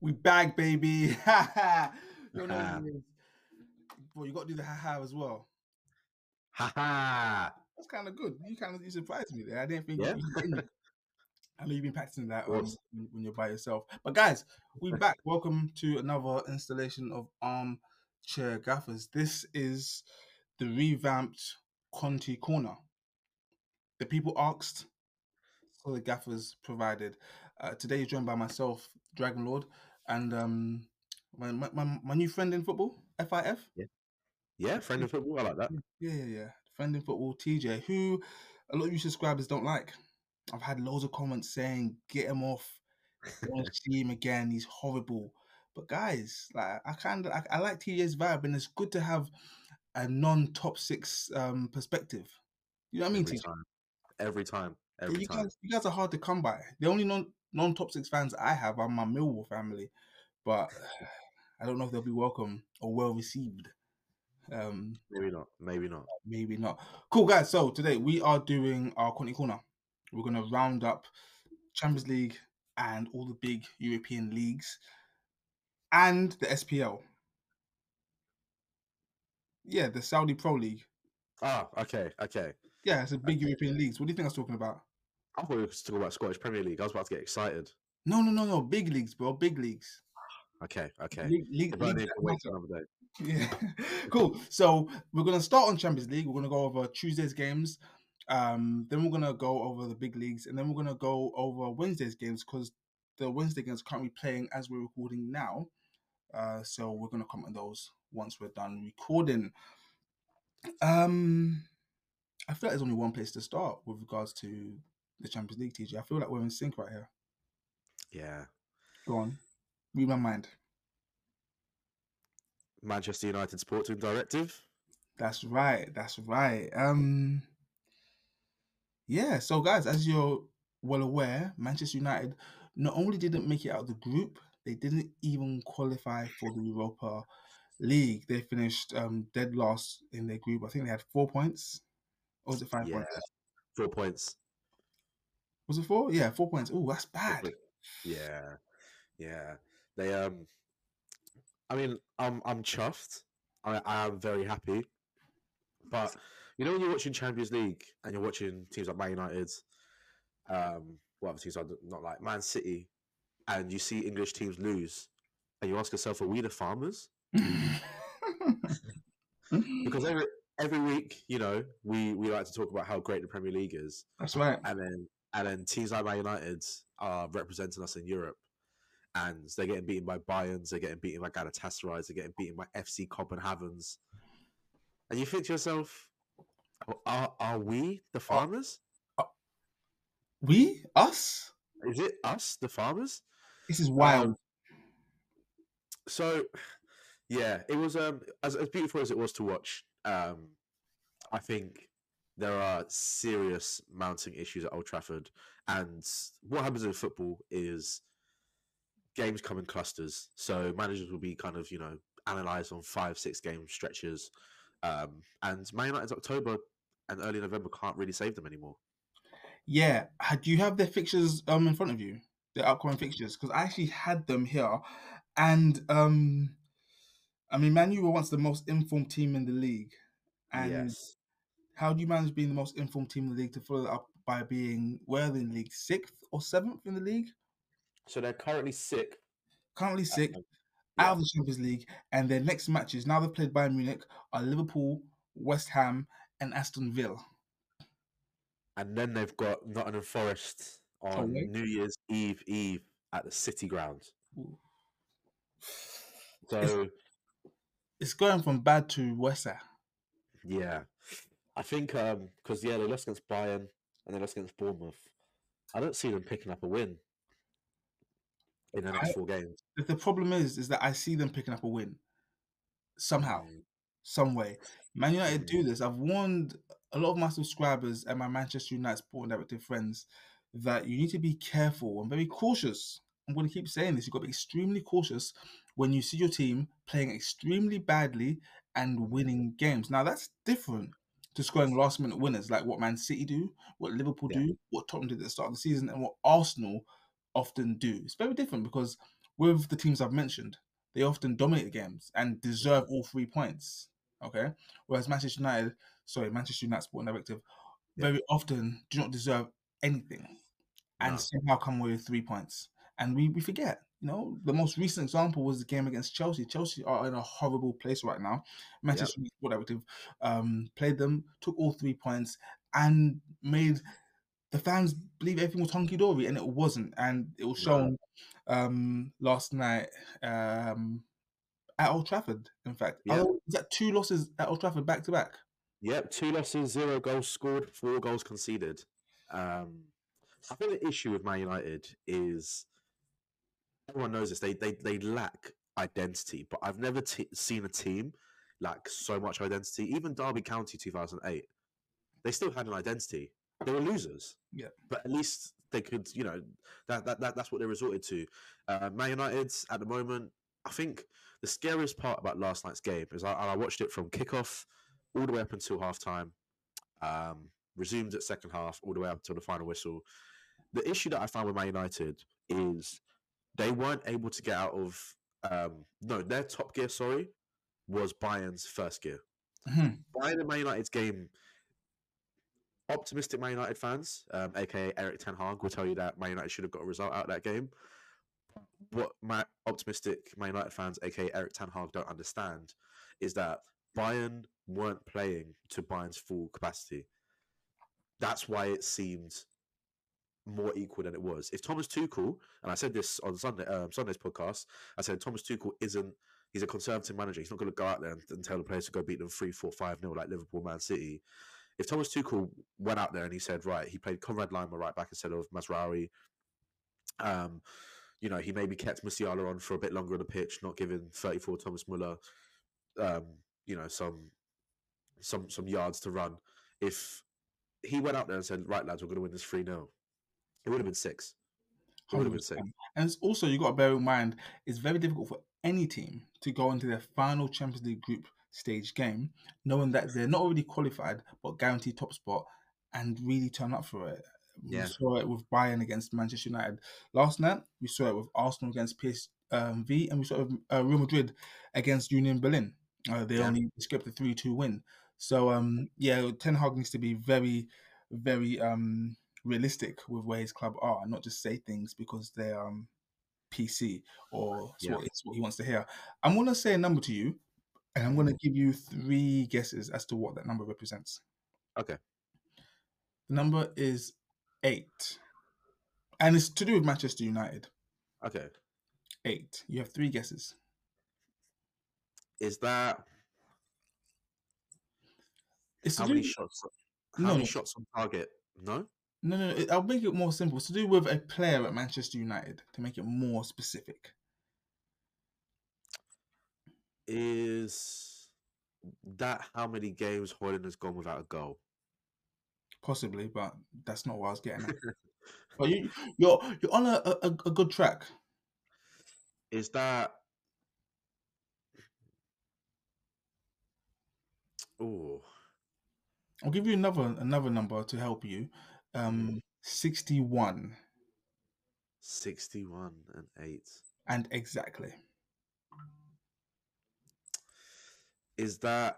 We bag, baby. Ha ha. You know is. Boy, you got to do the ha ha as well. Ha ha. That's kind of good. You kind of you surprised me there. I didn't think. Yeah. You, I know you've been practicing that um, when you're by yourself. But guys, we back. Welcome to another installation of Armchair Gaffers. This is the revamped Conti Corner. The people asked, so the gaffers provided. Uh, today, you're joined by myself, Dragon Lord, and um, my, my, my, my new friend in football, FIF. Yeah, yeah friend in football. I like that. Yeah, yeah, yeah. Friend in football, TJ, who a lot of you subscribers don't like. I've had loads of comments saying, get him off. Don't see him again. He's horrible. But guys, like I kind of I, I like TJ's vibe, and it's good to have a non-top six um perspective. You know what I mean, Every TJ? time. Every time. Every you time. guys, you guys are hard to come by. The only non non top six fans I have are my Millwall family, but I don't know if they'll be welcome or well received. Um, Maybe not. Maybe not. maybe not. Cool, guys. So today we are doing our Conti Corner. We're gonna round up Champions League and all the big European leagues and the SPL. Yeah, the Saudi Pro League. Ah, okay, okay. Yeah, it's a big European leagues. What do you think I was talking about? I thought we were talking about Scottish Premier League. I was about to get excited. No, no, no, no. Big leagues, bro. Big leagues. Okay, okay. League, league, If only leagues I that could wait another day. Yeah, cool. So we're gonna start on Champions League. We're gonna go over Tuesday's games. Um, then we're gonna go over the big leagues, and then we're gonna go over Wednesday's games because the Wednesday games can't be playing as we're recording now. Uh, so we're gonna comment on those once we're done recording. Um, I feel like there's only one place to start with regards to the Champions League. TJ, I feel like we're in sync right here. Yeah. Go on, read my mind. Manchester United Sporting Directive. That's right. That's right. Um yeah, so guys, as you're well aware, Manchester United not only didn't make it out of the group, they didn't even qualify for the Europa League. They finished um dead last in their group. I think they had four points. Or was it five Yeah. points? Four points. Was it four? Yeah, four points. Oh, that's bad. Yeah. Yeah. They um I mean, I'm I'm chuffed. I, I am very happy. But you know when you're watching Champions League and you're watching teams like Man United, um, what other teams are not like Man City, and you see English teams lose, and you ask yourself, are we the farmers? Because every every week, you know, we we like to talk about how great the Premier League is, that's right. and then and then teams like Man United are representing us in Europe, and they're getting beaten by Bayerns, they're getting beaten by Galatasaray, they're getting beaten by FC Copenhagen's, and you think to yourself, are are we the farmers? We? Us? Is it us, the farmers? This is wild. Um, so, yeah, it was um as, as beautiful as it was to watch. Um, I think there are serious mounting issues at Old Trafford, and what happens in football is games come in clusters. So managers will be kind of you know analysed on five, six game stretches, um, and Man United's October and early November can't really save them anymore. Yeah. Had you have their fixtures um in front of you? The upcoming fixtures? Because I actually had them here. And um I mean Man U were once the most informed team in the league. And yes, how do you manage being the most informed team in the league to follow that up by being they in the league? Sixth or seventh in the league? so they're currently sick. Currently sixth, Um, out of the Champions League, and their next matches, now they've played Bayern Munich, are Liverpool, West Ham, and Aston Villa. and then they've got Nottingham Forest on Away. New Year's Eve Eve at the City Ground. Ooh. So It's going from bad to worse. yeah, I think um because yeah they lost against Bayern and they lost against Bournemouth. I don't see them picking up a win in the next I- four games. The- problem is, is that I see them picking up a win somehow. Mm, some way. Man United do Mhm. this. I've warned a lot of my subscribers and my Manchester United sporting directive friends that you need to be careful and very cautious. I'm going to keep saying this. You've got to be extremely cautious when you see your team playing extremely badly and winning games. Now, that's different to scoring last minute winners like what Man City do, what Liverpool Yeah. do, what Tottenham did at the start of the season, and what Arsenal often do. It's very different because with the teams I've mentioned, they often dominate the games and deserve all three points. Okay, whereas Manchester United, sorry, Manchester United Sporting Directive, Yeah. very often do not deserve anything and No. somehow come away with three points. And we, we forget, you know, the most recent example was the game against Chelsea. Chelsea are in a horrible place right now. Manchester United Sport Directive um, played them, took all three points, and made the fans believe everything was hunky dory, and it wasn't. And it was shown um, last night um, at Old Trafford. In fact, Yeah. Although, is that two losses at Old Trafford back to back? Yep, two losses, zero goals scored, four goals conceded. Um, I think the issue with Man United is everyone knows this. They they they lack identity, but I've never t- seen a team lack so much identity. Even Derby County 2008, they still had an identity. They were losers. Yeah. but at least they could, you know, that, that, that that's what they resorted to. Uh, Man United at the moment, I think the scariest part about last night's game is I, I watched it from kickoff all the way up until half time, um, resumed at second half, all the way up until the final whistle. The issue that I found with Man United is they weren't able to get out of um, no, their top gear, sorry, was Bayern's first gear. Mhm. Bayern and Man United's game, optimistic Man United fans, um, aka Erik Ten Hag, will tell you that Man United should have got a result out of that game. What my optimistic Man United fans, aka Erik Ten Hag, don't understand is that Bayern weren't playing to Bayern's full capacity. That's why it seemed more equal than it was. If Thomas Tuchel, and I said this on Sunday um, Sunday's podcast, I said Thomas Tuchel isn't. He's a conservative manager. He's not going to go out there and, and tell the players to go beat them three, four, five nil like Liverpool, Man City. If Thomas Tuchel went out there and he said, right, he played Konrad Laimer right back instead of Mazraoui. Um, you know, he maybe kept Musiala on for a bit longer on the pitch, not giving 34 Thomas Muller, um, you know, some some some yards to run. If he went out there and said, right, lads, we're going to win this 3 0, it would have been six. It would have been six. And it's also, you got to bear in mind, it's very difficult for any team to go into their final Champions League group stage game, knowing that they're not already qualified but guaranteed top spot, and really turn up for it. Yeah. We saw it with Bayern against Manchester United last night. We saw it with Arsenal against PSV, and we saw it with uh, Real Madrid against Union Berlin. Uh, they Yeah. only skipped a three-two win. So um, yeah, Ten Hag needs to be very, very um, realistic with where his club are, and not just say things because they're um, PC or it's, Yeah. what, it's what he wants to hear. I'm gonna say a number to you, and I'm gonna give you three guesses as to what that number represents. Okay. The number is eight, and it's to do with Manchester United. Okay. Eight. You have three guesses. Is that It's to how do. many shots? How No, many shots on target? No. No, no, no. I'll make it more simple. It's to do with a player at Manchester United to make it more specific. Is that how many games Højlund has gone without a goal? Possibly, but that's not what I was getting at. but you, you're you're on a, a, a good track. Is that? Oh, I'll give you another another number to help you. Um, sixty-one, 61 and 8. and exactly. Is that?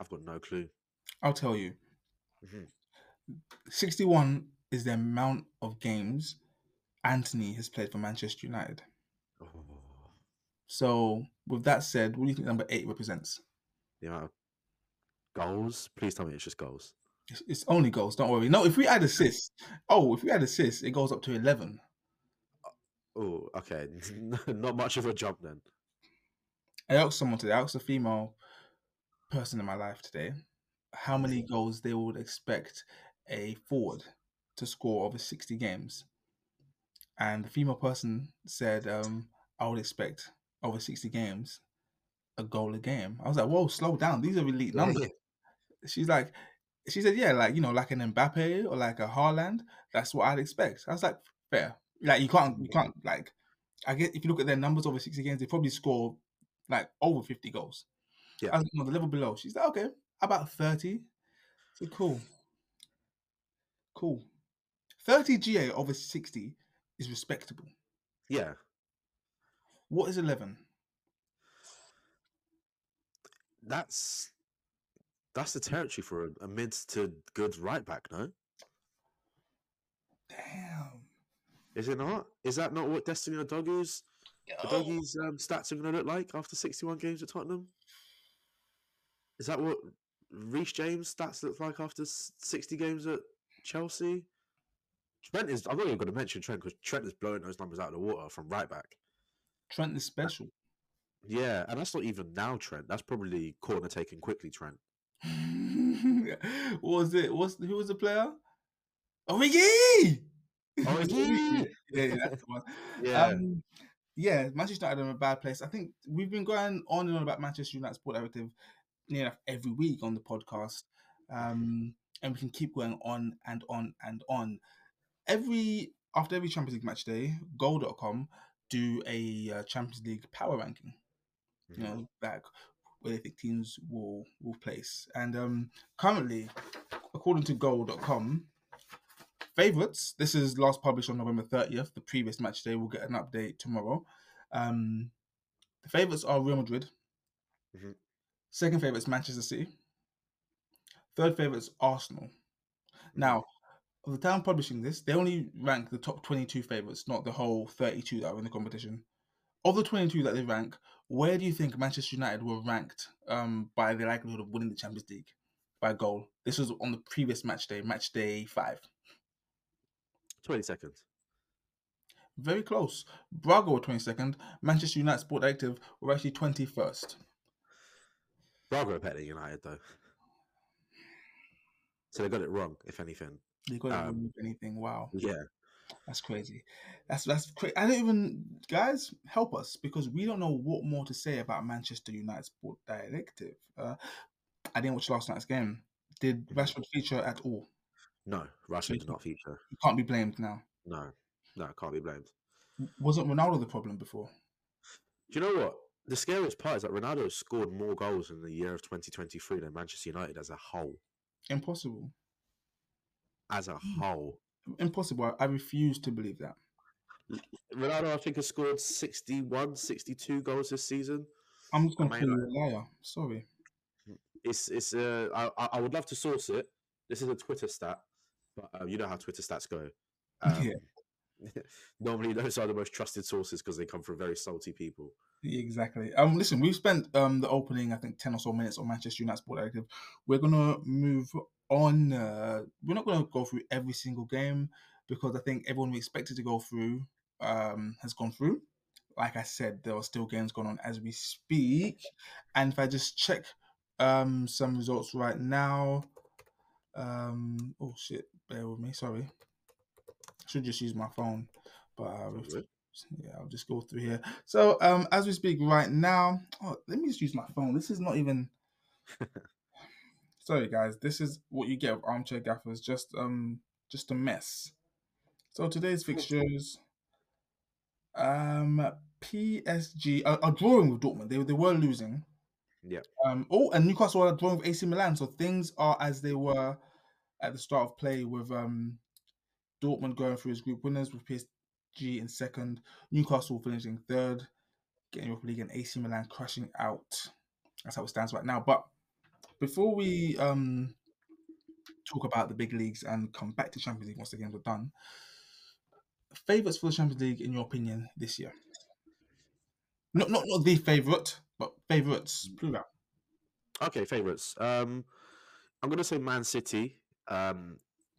I've got no clue. I'll tell you. Mhm. Sixty-one is the amount of games Antony has played for Manchester United. Oh, So, with that said, what do you think number eight represents? the amount of goals. Please tell me it's just goals. It's, it's only goals. Don't worry. No, if we add assists, oh, if we add assists, it goes up to eleven. Oh, okay. Not much of a jump then. I asked someone today. I asked a female person in my life today how many goals they would expect a forward to score over 60 games. And the female person said, um, I would expect over 60 games a goal a game. I was like, whoa, slow down. These are elite numbers. She's like, she said, yeah, like, you know, like an Mbappe or like a Haaland. That's what I'd expect. I was like, fair. Like, you can't, you can't, like, I guess if you look at their numbers over 60 games, they probably score like over 50 goals. Yeah. I was on the level below. She's like, okay, about 30. So cool. Cool. 30 GA over 60 is respectable. Yeah, What is eleven? that's that's the territory for a, a mid to good right back. No, Damn. is it not? Is that not what Destiny Udogie's um, stats are going to look like after sixty-one games at Tottenham? Is that what Reece James stats look like after sixty games at Chelsea? Trent is. I'm not even going to mention Trent because Trent is blowing those numbers out of the water from right back. Trent is special. Yeah, and that's not even now Trent. That's probably corner taken quickly Trent. what was it? What's who was the player? Origi. Origi! yeah, yeah, that's the one. Yeah, Um, yeah, Manchester United are in a bad place. I think we've been going on and on about Manchester United Sport Directive near enough every week on the podcast, um, and we can keep going on and on and on. Every after every Champions League match day, Goal.com do a uh, Champions League power ranking. You know, like where they think teams will will place, and um, currently, according to Goal.com, favorites. This is last published on November 30th. The previous match day. We'll get an update tomorrow. Um, the favorites are Real Madrid. Mhm. Second favorites Manchester City. Third favorites Arsenal. Now, of the time publishing this, they only rank the top 22 favorites, not the whole 32 that are in the competition. Of the 22 that they rank, where do you think Manchester United were ranked um, by the likelihood of winning the Champions League by goal? This was on the previous match day, match day five. twenty seconds. Very close. Braga were 22nd. Manchester United Sport Active were actually 21st. Braga are better than United though, so they got it wrong. If anything, They got it Um, wrong, if anything. Wow. yeah, That's crazy. That's that's crazy. I don't even guys help us because we don't know what more to say about Manchester United's Sport Directive. Uh, I didn't watch last night's game. Did Rashford feature at all? no, Rashford did not feature. You can't be blamed now. No, no, can't be blamed. Wasn't Ronaldo the problem before? Do you know what? The scariest part is that Ronaldo scored more goals in the year of 2023 than Manchester United as a whole. Impossible. As a Hmm. whole, Impossible. I, I refuse to believe that. Ronaldo, I think, has scored 61, 62 goals this season. I'm just gonna I call you a liar. Sorry. It's it's. Uh, I I- would love to source it. This is a Twitter stat, but uh, you know how Twitter stats go. Um, Yeah. Normally, those are the most trusted sources because they come from very salty people. Exactly. Um, listen, we've spent um the opening, I think, ten or so minutes on Manchester United Sport Active. We're gonna move on. Uh, we're not gonna go through every single game because I think everyone we expected to go through um has gone through. Like I said, there are still games going on as we speak. And if I just check um some results right now, um oh shit, bear with me, sorry. I should just use my phone, but uh, good. yeah, I'll just go through here. So, um, as we speak right now, oh, let me just use my phone. This is not even. Sorry, guys. This is what you get with armchair gaffers. Just um, just a mess. So today's fixtures. Um, PSG are, are drawing with Dortmund. They they were losing. Yeah. Um. Oh, and Newcastle are drawing with AC Milan. So things are as they were at the start of play with um, Dortmund going through his group winners with PSG in second, Newcastle finishing third, getting Europa League and AC Milan crashing out. That's how it stands right now. But before we um talk about the big leagues and come back to Champions League once the games are done, favorites for the Champions League in your opinion this year? Not not not the favorite, but favorites plural. Okay, favorites. Um, I'm gonna say Man City. Um,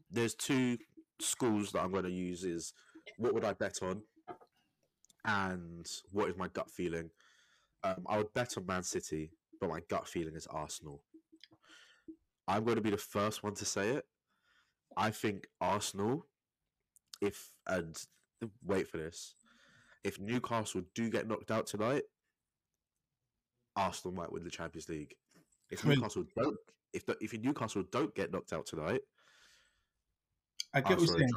there's two schools that I'm gonna use. Is what would I bet on, and what is my gut feeling? Um, I would bet on Man City, but my gut feeling is Arsenal. I'm going to be the first one to say it. I think Arsenal, if and wait for this, if Newcastle do get knocked out tonight, Arsenal might win the Champions League. If Really? Newcastle don't, if the, if Newcastle don't get knocked out tonight, I get what you're saying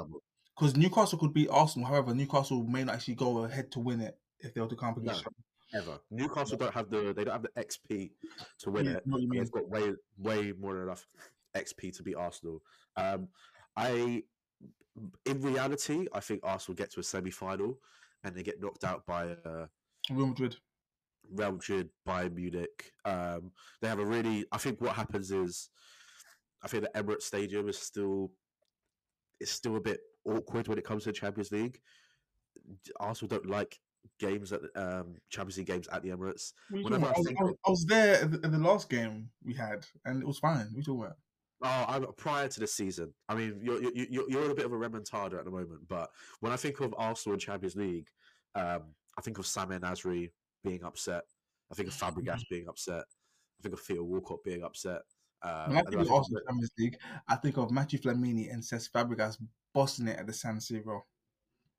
because Newcastle could beat Arsenal. However, Newcastle may not actually go ahead to win it if they were to come up against. Ever Newcastle don't have the they don't have the XP to win Yeah, it. I know what you mean. They've got way way more than enough XP to beat Arsenal. Um, I in reality, I think Arsenal get to a semi-final and they get knocked out by uh, Real Madrid. Real Madrid, Bayern Munich. Um, they have a really. I think what happens is, I think the Emirates Stadium is still, is still a bit awkward when it comes to the Champions League. Arsenal don't like games at um, Champions League games at the Emirates. What are you Whenever I? I, was, think I was- there at the, last game we had, and it was fine. You talking about? Oh, I'm prior to the season. I mean, you're you're you're you're in a bit of a remontada at the moment, but when I think of Arsenal and Champions League, um, I think of Samir Nasri being upset. I think of Fabregas being upset. I think of Theo Walcott being upset. Um, When I think of Arsenal Champions League, I think of Mathieu Flamini and Cesc Fabregas bossing it at the San Siro.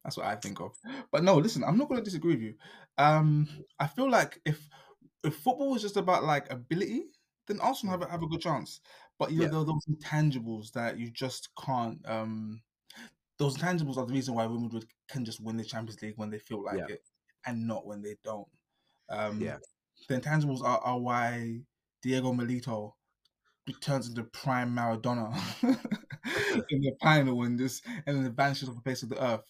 That's what I think of. But no, listen, I'm not going to disagree with you. Um, I feel like if if football was just about like ability, then Arsenal have a, have a good chance. But you know, Yeah. there are those intangibles that you just can't. Um, those intangibles are the reason why Real Madrid can just win the Champions League when they feel like Yeah. it, and not when they don't. Um, Yeah. The intangibles are, are why Diego Milito turns into prime Maradona in the final and just and then vanishes off the face of the earth.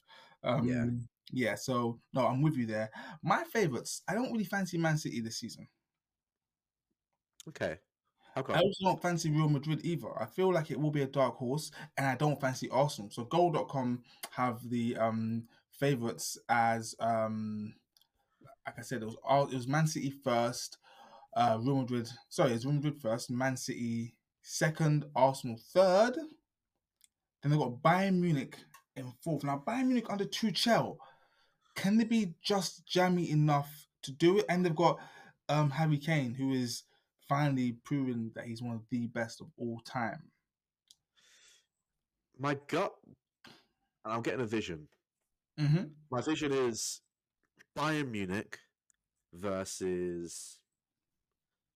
Um, Yeah. yeah. So no, I'm with you there. My favorites. I don't really fancy Man City this season. okay. Okay. I also don't fancy Real Madrid either. I feel like it will be a dark horse, and I don't fancy Arsenal. So Goal.com have the um favorites as um like I said, it was it was Man City first, uh Real Madrid sorry, it's Real Madrid first, Man City second, Arsenal third. Then they've got Bayern Munich in fourth. Now Bayern Munich under Tuchel, can they be just jammy enough to do it? And they've got um Harry Kane, who is finally proven that he's one of the best of all time. My gut, and I'm getting a vision. Mm-hmm. My vision is Bayern Munich versus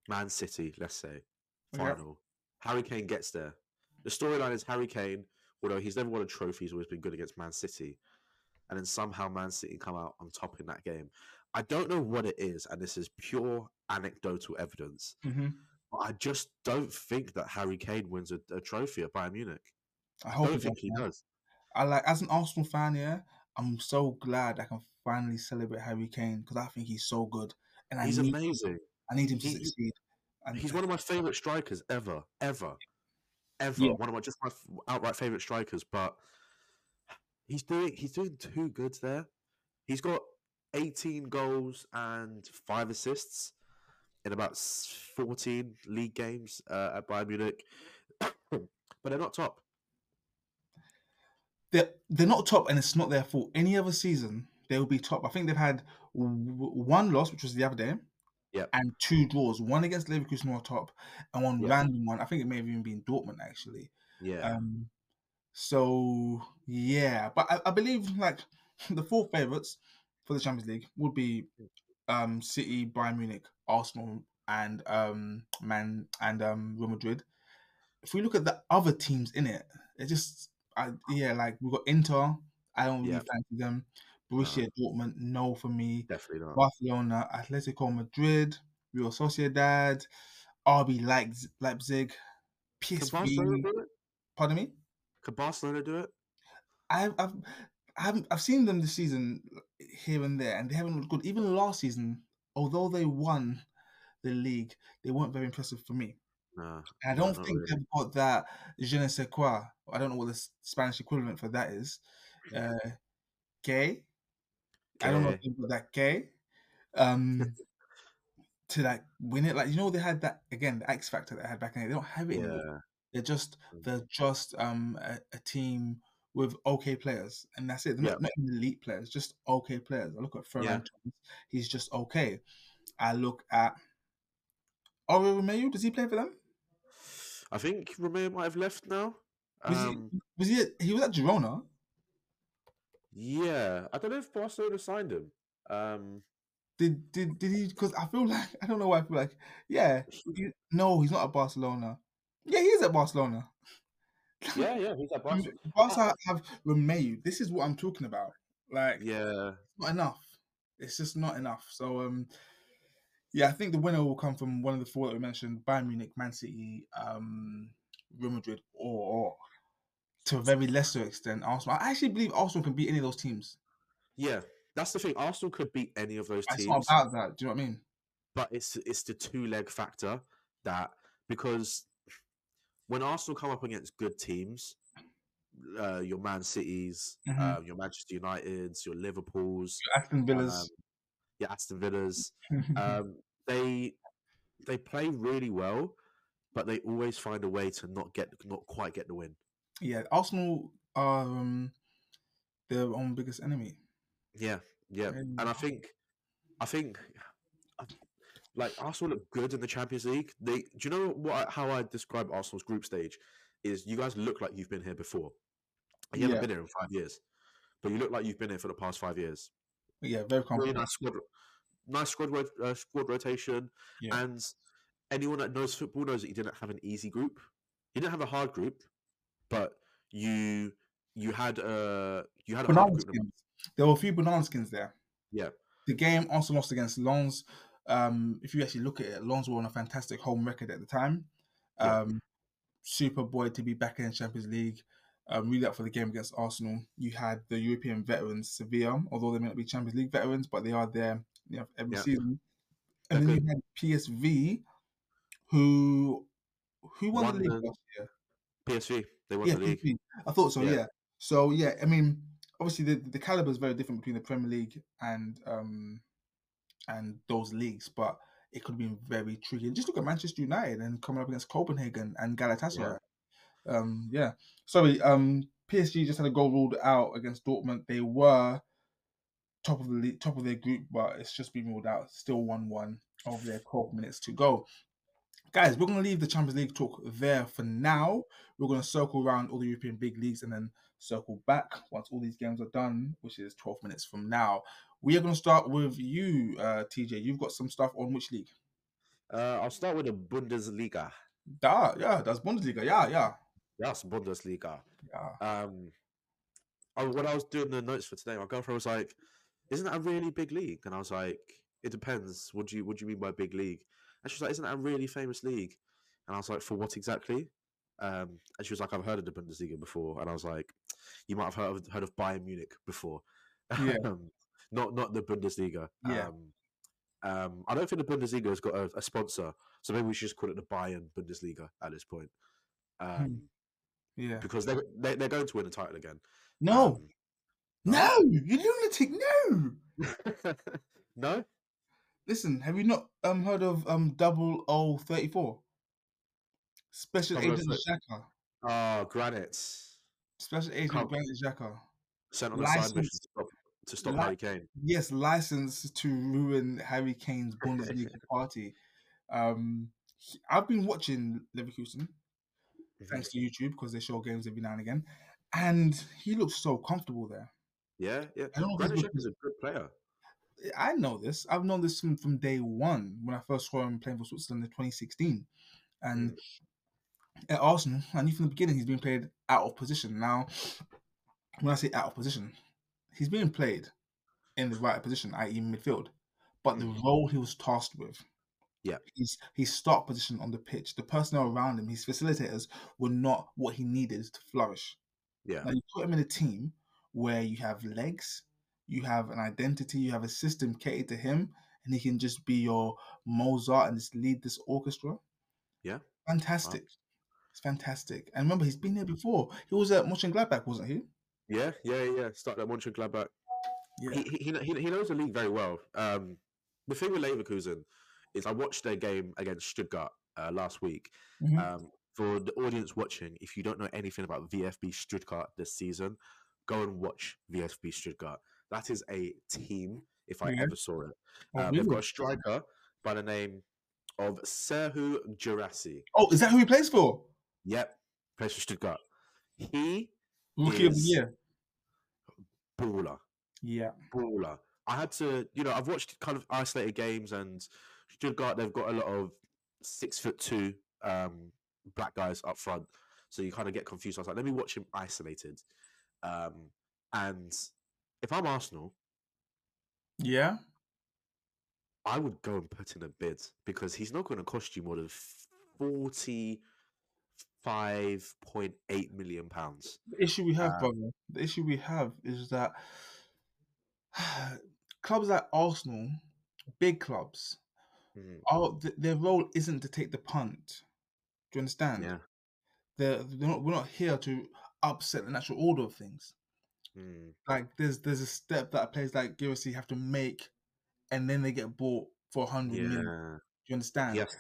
Man City, let's say, Okay. final. Harry Kane gets there. The storyline is Harry Kane, although he's never won a trophy, he's always been good against Man City. And then somehow Man City come out on top in that game. I don't know what it is, and this is pure anecdotal evidence, Mm-hmm. but I just don't think that Harry Kane wins a, a trophy at Bayern Munich. I I don't he think does, he does. I like as an Arsenal fan, yeah. I'm so glad I can finally celebrate Harry Kane because I think he's so good, and I He's amazing. I need him to he- succeed. And He's one of my favorite strikers ever, ever, ever. Yeah. One of my just my outright favorite strikers. But he's doing he's doing two goods there. He's got 18 goals and five assists in about 14 league games uh, at Bayern Munich, but they're not top. they're they're not top, and it's not their fault. Any other season, they will be top. I think they've had w- one loss, which was the other day, Yep. and two draws. One against Leverkusen were top, and one Yep. random one. I think it may have even been Dortmund actually. Yeah, Um, so yeah, but I, I believe like the four favorites for the Champions League would be um City, Bayern Munich, Arsenal, and um Man and um Real Madrid. If we look at the other teams in it, it just I, yeah, like we've got Inter. I don't really Yeah. fancy them. Borussia Dortmund, no for me. definitely not. Barcelona, Atletico Madrid, Real Sociedad, RB Leipz- Leipzig, PSV. Barcelona do it? Pardon me. Could Barcelona do it? I've I've I haven't I've seen them this season here and there, and they haven't looked good. Even last season, although they won the league, they weren't very impressive for me. No. And I don't think really. they've got that je ne sais quoi. I don't know what the Spanish equivalent for that is. Uh, gay. I don't know if they've that gay. Um, to like win it, like you know, they had that again, the X factor that they had back in. They don't have it anymore. Yeah. They're just Mm. they're just um a, a team with okay players, and that's it. They're Yeah. not, not elite players, just okay players. I look at Ferran Yeah. He's just okay. I look at Oriol Romeu. Does he play for them? I think Romeu might have left now. Was Um, he? Was he? He was at Girona. Yeah, I don't know if Barcelona signed him. Um, Did did did he? Because I feel like I don't know why I feel like yeah. he- no, he's not at Barcelona. Yeah, he is at Barcelona. yeah, yeah, he's at Barcelona. Barca have Romeu. This is what I'm talking about. Like Yeah, not enough. It's just not enough. So um yeah, I think the winner will come from one of the four that we mentioned: Bayern Munich, Man City, um, Real Madrid, or, or to a very lesser extent, Arsenal. I actually believe Arsenal can beat any of those teams. Yeah, that's the thing. Arsenal could beat any of those It's teams, not about that. Do you know what I mean? but it's it's the two leg factor that because when Arsenal come up against good teams, uh, your Man Cities, Mhm. uh, your Manchester Uniteds, your Liverpools, your Aston Villa's. um, your Aston Villas, um, they they play really well, but they always find a way to not get not quite get the win. Yeah, Arsenal are um, their own biggest enemy. Yeah, yeah, Really and I think, I think, like Arsenal look good in the Champions League. They, do you know what? How I describe Arsenal's group stage is you guys look like you've been here before. You Yeah. haven't been here in five years, but you look like you've been here for the past five years. Yeah, very Really nice squad, nice squad, uh, squad rotation, Yeah. and anyone that knows football knows that you didn't have an easy group. You didn't have a hard group, but you you had a you had a Banana skins. There were a few banana skins there. Yeah, The game also lost against Lens. Um, if you actually look at it, Lens were on a fantastic home record at the time. Yeah. Um, super boy to be back in the Champions League. Um, really up for the game against Arsenal. You had the European veterans, Sevilla, although they may not be Champions League veterans, but they are there you know, every Yeah. season. And then good. you had PSV, who who won, Won the league last year? PSV they won yeah, the league. I thought so. Yeah. Yeah. So yeah, I mean, obviously the the caliber is very different between the Premier League and um and those leagues, but it could have been very tricky. Just look at Manchester United and coming up against Copenhagen and Galatasaray. Um, yeah. Sorry. Um, PSG just had a goal ruled out against Dortmund. They were top of the league, top of their group, but it's just been ruled out. Still one-one over their Twelve minutes to go. Guys, we're going to leave the Champions League talk there for now. We're going to circle around all the European big leagues and then circle back once all these games are done, which is 12 minutes from now. We are going to start with you, uh, TJ. You've got some stuff on which league? Uh, I'll start with the Bundesliga. Da, yeah, that's Bundesliga. Yeah, yeah, Yes, Bundesliga. yeah. Um, I, when I was doing the notes for today, my girlfriend was like, "Isn't that a really big league?" And I was like, "It depends. What do you What do you mean by big league?" And she was like, "Isn't that a really famous league?" And I was like, "For what exactly?" Um, and she was like, "I've heard of the Bundesliga before." And I was like, "You might have heard of, heard of Bayern Munich before." Yeah. um, not not the Bundesliga. Yeah. Um, um, I don't think the Bundesliga has got a, a sponsor, so maybe we should just call it the Bayern Bundesliga at this point. Um, Yeah. because they're, they're they're going to win the title again. No, Um, no, you lunatic. No. no, Listen, have you not um heard of um double O thirty four? Special 0030. Agent Xhaka. oh, Granite Special Agent Come- Granit Xhaka. sent on a side mission to stop, to stop Li- Harry Kane. Yes, licensed to ruin Harry Kane's Bundesliga party. Um, he- I've been watching Leverkusen thanks to YouTube because they show games every now and again, and he looks so comfortable there. Yeah, yeah. I don't know if Granit he's Xhaka is a good player. I know this. I've known this from, from day one when I first saw him playing for Switzerland in 2016. And at Arsenal, I knew from the beginning he's been played out of position. Now, when I say out of position, he's being played in the right position, i.e., midfield. But the Mm. role he was tasked with, Yeah. his his start position on the pitch, the personnel around him, his facilitators were not what he needed to flourish. Yeah, Now you put him in a team where you have legs, you have an identity, you have a system catered to him, and he can just be your Mozart and just lead this orchestra. Yeah. Fantastic. It's fantastic. And remember, he's been there before. He was at Mönchengladbach, wasn't he? yeah, yeah, yeah. Started at Mönchengladbach. Yeah. He, he, he, he knows the league very well. Um, the thing with Leverkusen is I watched their game against Stuttgart uh, last week. Mhm. Um, for the audience watching, if you don't know anything about VFB Stuttgart this season, go and watch VFB Stuttgart. That is a team, if I Yeah. ever saw it. Oh, Um, They've got a striker by the name of Serhou Guirassy. Oh, is that who he plays for? Yep, plays for Stuttgart. He Rookie of the year. baller, Yeah. baller. I had to, you know, I've watched kind of isolated games, and Stuttgart they've got a lot of six foot two um, black guys up front, so you kind of get confused. I was like, let me watch him isolated. Um, and if I'm Arsenal, Yeah. I would go and put in a bid because he's not going to cost you more than 40, five point eight million pounds. The issue we have, Um, brother, the issue we have is that clubs like Arsenal, big clubs, Mhm. are th- their role isn't to take the punt. Do you understand? Yeah. They're, they're not, we're not here to upset the natural order of things. Mm. Like there's there's a step that players like Guirassy have to make, and then they get bought for hundred million. Do you understand? Yes.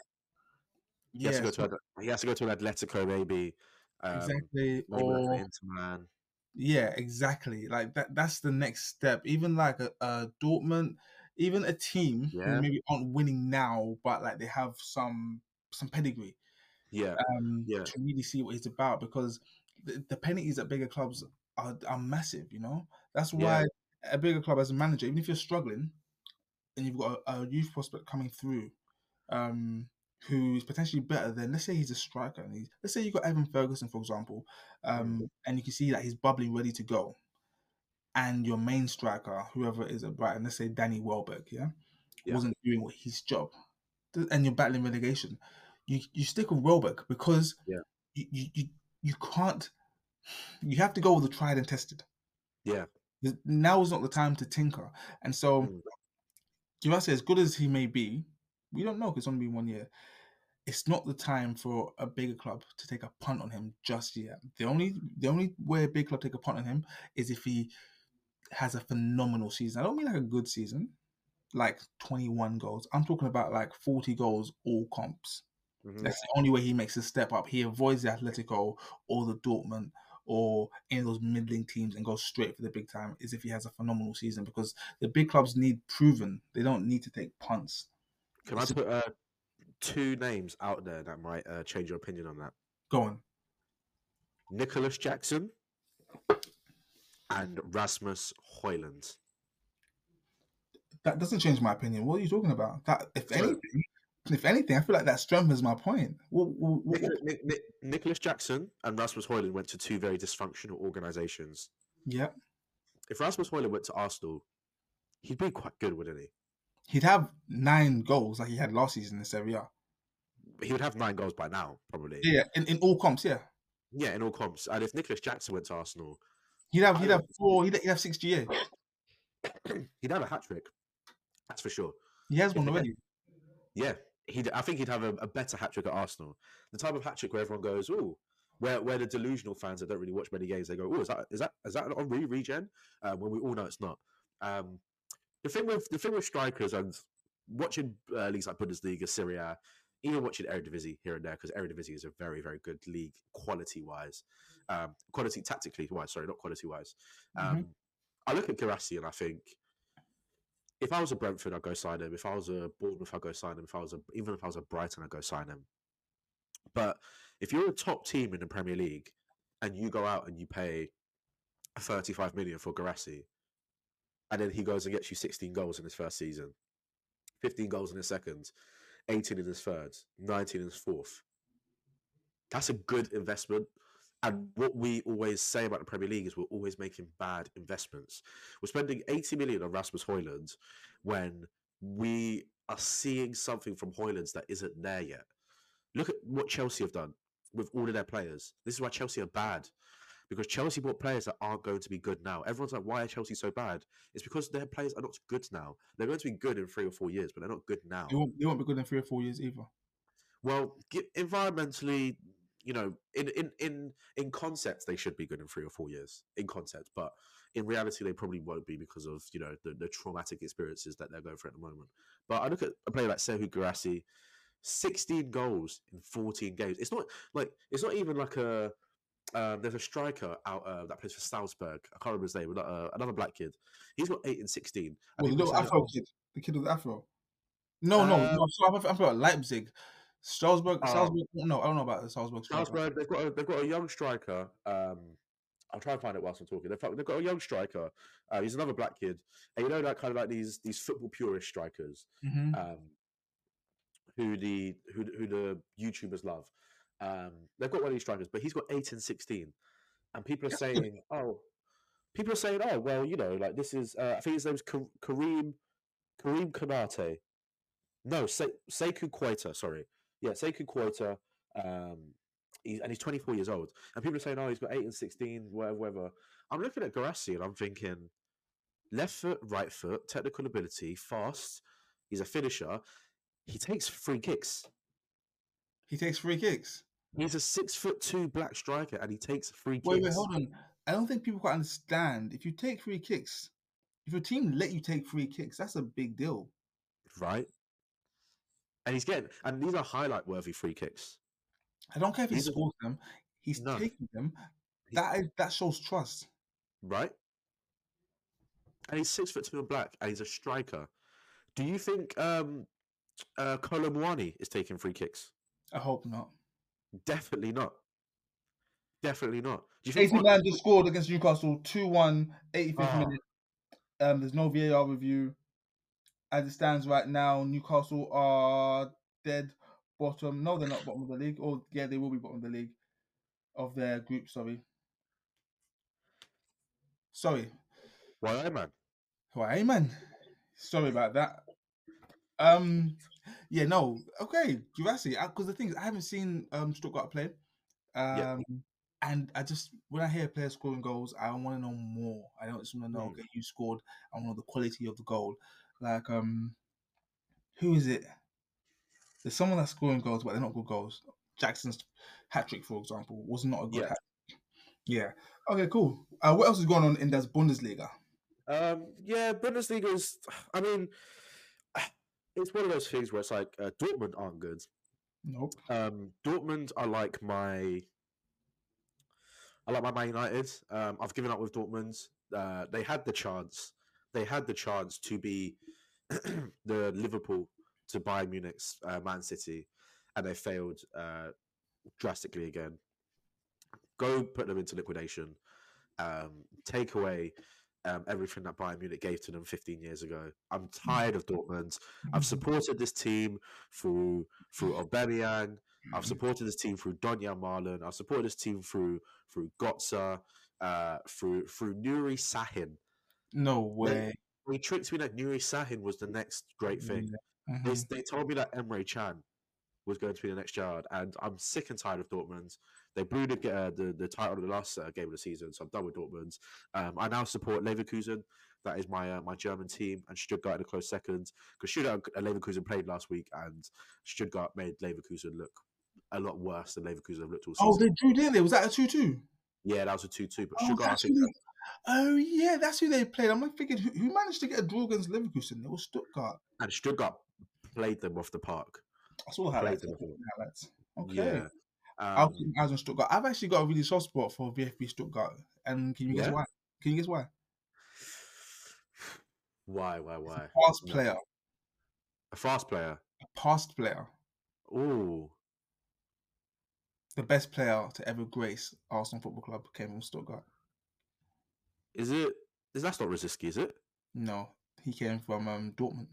He Yeah. has to go to he has to go to an Atletico maybe. Um, exactly. maybe work for Or Inter Milan. Yeah, exactly. Like that that's the next step. Even like a, a Dortmund, even a team Yeah. who maybe aren't winning now, but like they have some some pedigree Yeah. um Yeah. to really see what he's about because the, the penalties at bigger clubs are, are massive, you know? That's Yeah. why a bigger club as a manager, even if you're struggling and you've got a, a youth prospect coming through, um, who's potentially better than let's say he's a striker and he's let's say you got Evan Ferguson, for example, um, and you can see that he's bubbling ready to go. And your main striker, whoever it is at Brighton, let's say Danny Welbeck, yeah, Yeah. wasn't doing his job, and you're battling relegation, you you stick with Welbeck because Yeah. you you you can't. You have to go with the tried and tested. Yeah. Now is not the time to tinker, and so Mm. Guirassy, as good as he may be, we don't know because it's only been one year. It's not the time for a bigger club to take a punt on him just yet. The only the only way a big club take a punt on him is if he has a phenomenal season. I don't mean like a good season, like 21 goals. I'm talking about like 40 goals all comps. Mhm. That's the only way he makes a step up. He avoids the Atletico or the Dortmund or any of those middling teams and goes straight for the big time is if he has a phenomenal season because the big clubs need proven. They don't need to take punts. Can I It's- put uh, two names out there that might uh, change your opinion on that? Go on. Nicolas Jackson and Rasmus Højlund. That doesn't change my opinion. What are you talking about? That if So- anything, if anything, I feel like that strengthens my point. What, what, what- Nicolas, Nic- Nic- Nicolas Jackson and Rasmus Højlund went to two very dysfunctional organisations. yeah, If Rasmus Højlund went to Arsenal, he'd be quite good, wouldn't he? he'd have nine goals like he had last season in Serie A. He would have nine goals by now, probably. Yeah, in, in all comps, yeah. Yeah, in all comps. And if Nicolas Jackson went to Arsenal, He'd have he'd have four. He'd, he'd have six GA. he'd have a hat trick. That's for sure. He has one already. Yeah, he'd, I think he'd have a, a better hat trick at Arsenal. The type of hat trick where everyone goes, "Oh," where where the delusional fans that don't really watch many games, they go, "Oh, is that is that is that on re regen?" Um, when we all know it's not. Um, the thing with the thing with strikers and watching uh, leagues like Bundesliga, Serie A, even watching Eredivisie here and there, because Eredivisie is a very very good league quality wise, um, quality tactically wise. Sorry, not quality wise. Um, Mhm. I look at Guirassy and I think if I was a Brentford, I'd go sign him. If I was a Bournemouth, I'd go sign him. If I was a even if I was a Brighton, I'd go sign him. But if you're a top team in the Premier League and you go out and you pay 35 million for Guirassy, and then he goes and gets you 16 goals in his first season, 15 goals in his second, 18 in his third, 19 in his fourth. That's a good investment. And what we always say about the Premier League is we're always making bad investments. We're spending 80 million on Rasmus Højlund when we are seeing something from Højlunds that isn't there yet. Look at what Chelsea have done with all of their players. This is why Chelsea are bad. Because Chelsea bought players that aren't going to be good now. Everyone's like, why are Chelsea so bad? It's because their players are not good now. They're going to be good in three or four years, but they're not good now. They won't, they won't be good in three or four years either. Well, environmentally, you know, in in in in concept, they should be good in three or four years in concept, but in reality, they probably won't be because of you know the, the traumatic experiences that they're going through at the moment. But I look at a player like Serhou Guirassy, sixteen goals in fourteen games. It's not like it's not even like a. Um, there's a striker out uh, that plays for Salzburg. I can't remember his name. but, Uh, another black kid. He's got eight and sixteen. Well, the little Afro "Oh, kid, the kid with the Afro. No, no, Uh, no. I'm talking about Leipzig, Strasbourg. Oh. Salzburg. No, I don't know about the Salzburg. striker. Salzburg, they've got a, they've got a young striker. Um, I'll try and find it whilst I'm talking. They've, they've got a young striker. Uh, he's another black kid, and you know that kind of like these these football purist strikers, Mhm. um, who the who who the YouTubers love. Um, they've got one of these strikers, but he's got eight and sixteen, and people are saying, oh, people are saying, oh, well, you know, like this is. Uh, I think his name's Karim Karim Konaté. No, Se- Sekou. Sorry, yeah, Sekou Koita. Um, He's, and he's 24 years old. And people are saying, oh, he's got 8 and 16, whatever, whatever. I'm looking at Guirassy and I'm thinking, left foot, right foot, technical ability, fast. He's a finisher. He takes free kicks. He takes free kicks. He's a six foot two black striker and he takes free kicks. Wait, wait, hold on. I don't think people quite understand. If you take free kicks, if your team let you take free kicks, that's a big deal. Right? And he's getting, and these are highlight worthy free kicks. I don't care if he He's scores them. He's No. taking them. He- That is, that shows trust. right? And he's six foot two and black, and he's a striker. Do you think um, uh, Kolo Muani is taking free kicks? I hope not. Definitely not. Definitely not. Do you think? AC Milan just scored against Newcastle 2 1, 85th Ah. minute. Um, there's no VAR review. As it stands right now, Newcastle are dead bottom. No, they're not bottom of the league. Or, yeah, they will be bottom of the league of their group. Sorry. Sorry. Why, man? Why, man? Sorry about that. Um, yeah, no, okay, Guirassy. Because the thing is, I haven't seen um Stuttgart play. Um, Yeah. and I just when I hear players scoring goals, I want to know more. I don't just want to know Mm. okay, you scored. I want to know the quality of the goal. Like um, who is it? There's someone that's scoring goals, but they're not good goals. Jackson's hat trick, for example, was not a good Yeah. hat. Yeah. Okay. Cool. Uh, what else is going on in das Bundesliga? Um, yeah, Bundesliga is. I mean, it's one of those things where it's like uh, Dortmund aren't good. Nope. Um, Dortmund are like my. I like my Man United. Um, I've given up with Dortmund. Uh, they had the chance. They had the chance to be the Liverpool to Bayern Munich's uh, Man City, and they failed uh, drastically again. Go put them into liquidation. Um, take away um, everything that Bayern Munich gave to them 15 years ago. I'm tired of Dortmund. I've supported this team through through Aubameyang. I've supported this team through Donyell Malen. I've supported this team through through Götze, uh, through through Nuri Sahin. No way. They tricked me that Nuri Sahin was the next great thing. Mhm. They, they told me that Emre Can was going to be the next yard, and I'm sick and tired of Dortmund. They blew the uh, the, the title of the last uh, game of the season, so I'm done with Dortmund. Um, I now support Leverkusen. That is my uh, my German team, and Stuttgart in a close second because Stuttgart and Leverkusen played last week, and Stuttgart made Leverkusen look a lot worse than Leverkusen have looked all Oh, they drew, didn't they? Was that a 2 2? Yeah, that was a two-two, but Oh, Stuttgart, I that's think, who they- oh, yeah, that's who they played. I'm like thinking, who, who managed to get a draw against Leverkusen? It was Stuttgart. and Stuttgart played them off the park. I saw the highlights. I off saw the- the highlights. Okay. Yeah. Um, my eyes on Stuttgart. I've actually got a really soft spot for VfB Stuttgart. And can you guess Yeah? why? Can you guess why? why? Why? Why? Past No. player. A fast player. A past player. Oh, The best player to ever grace Arsenal Football Club came from Stuttgart. Is it? Is that's not Rosický? Is it? No, he came from um, Dortmund.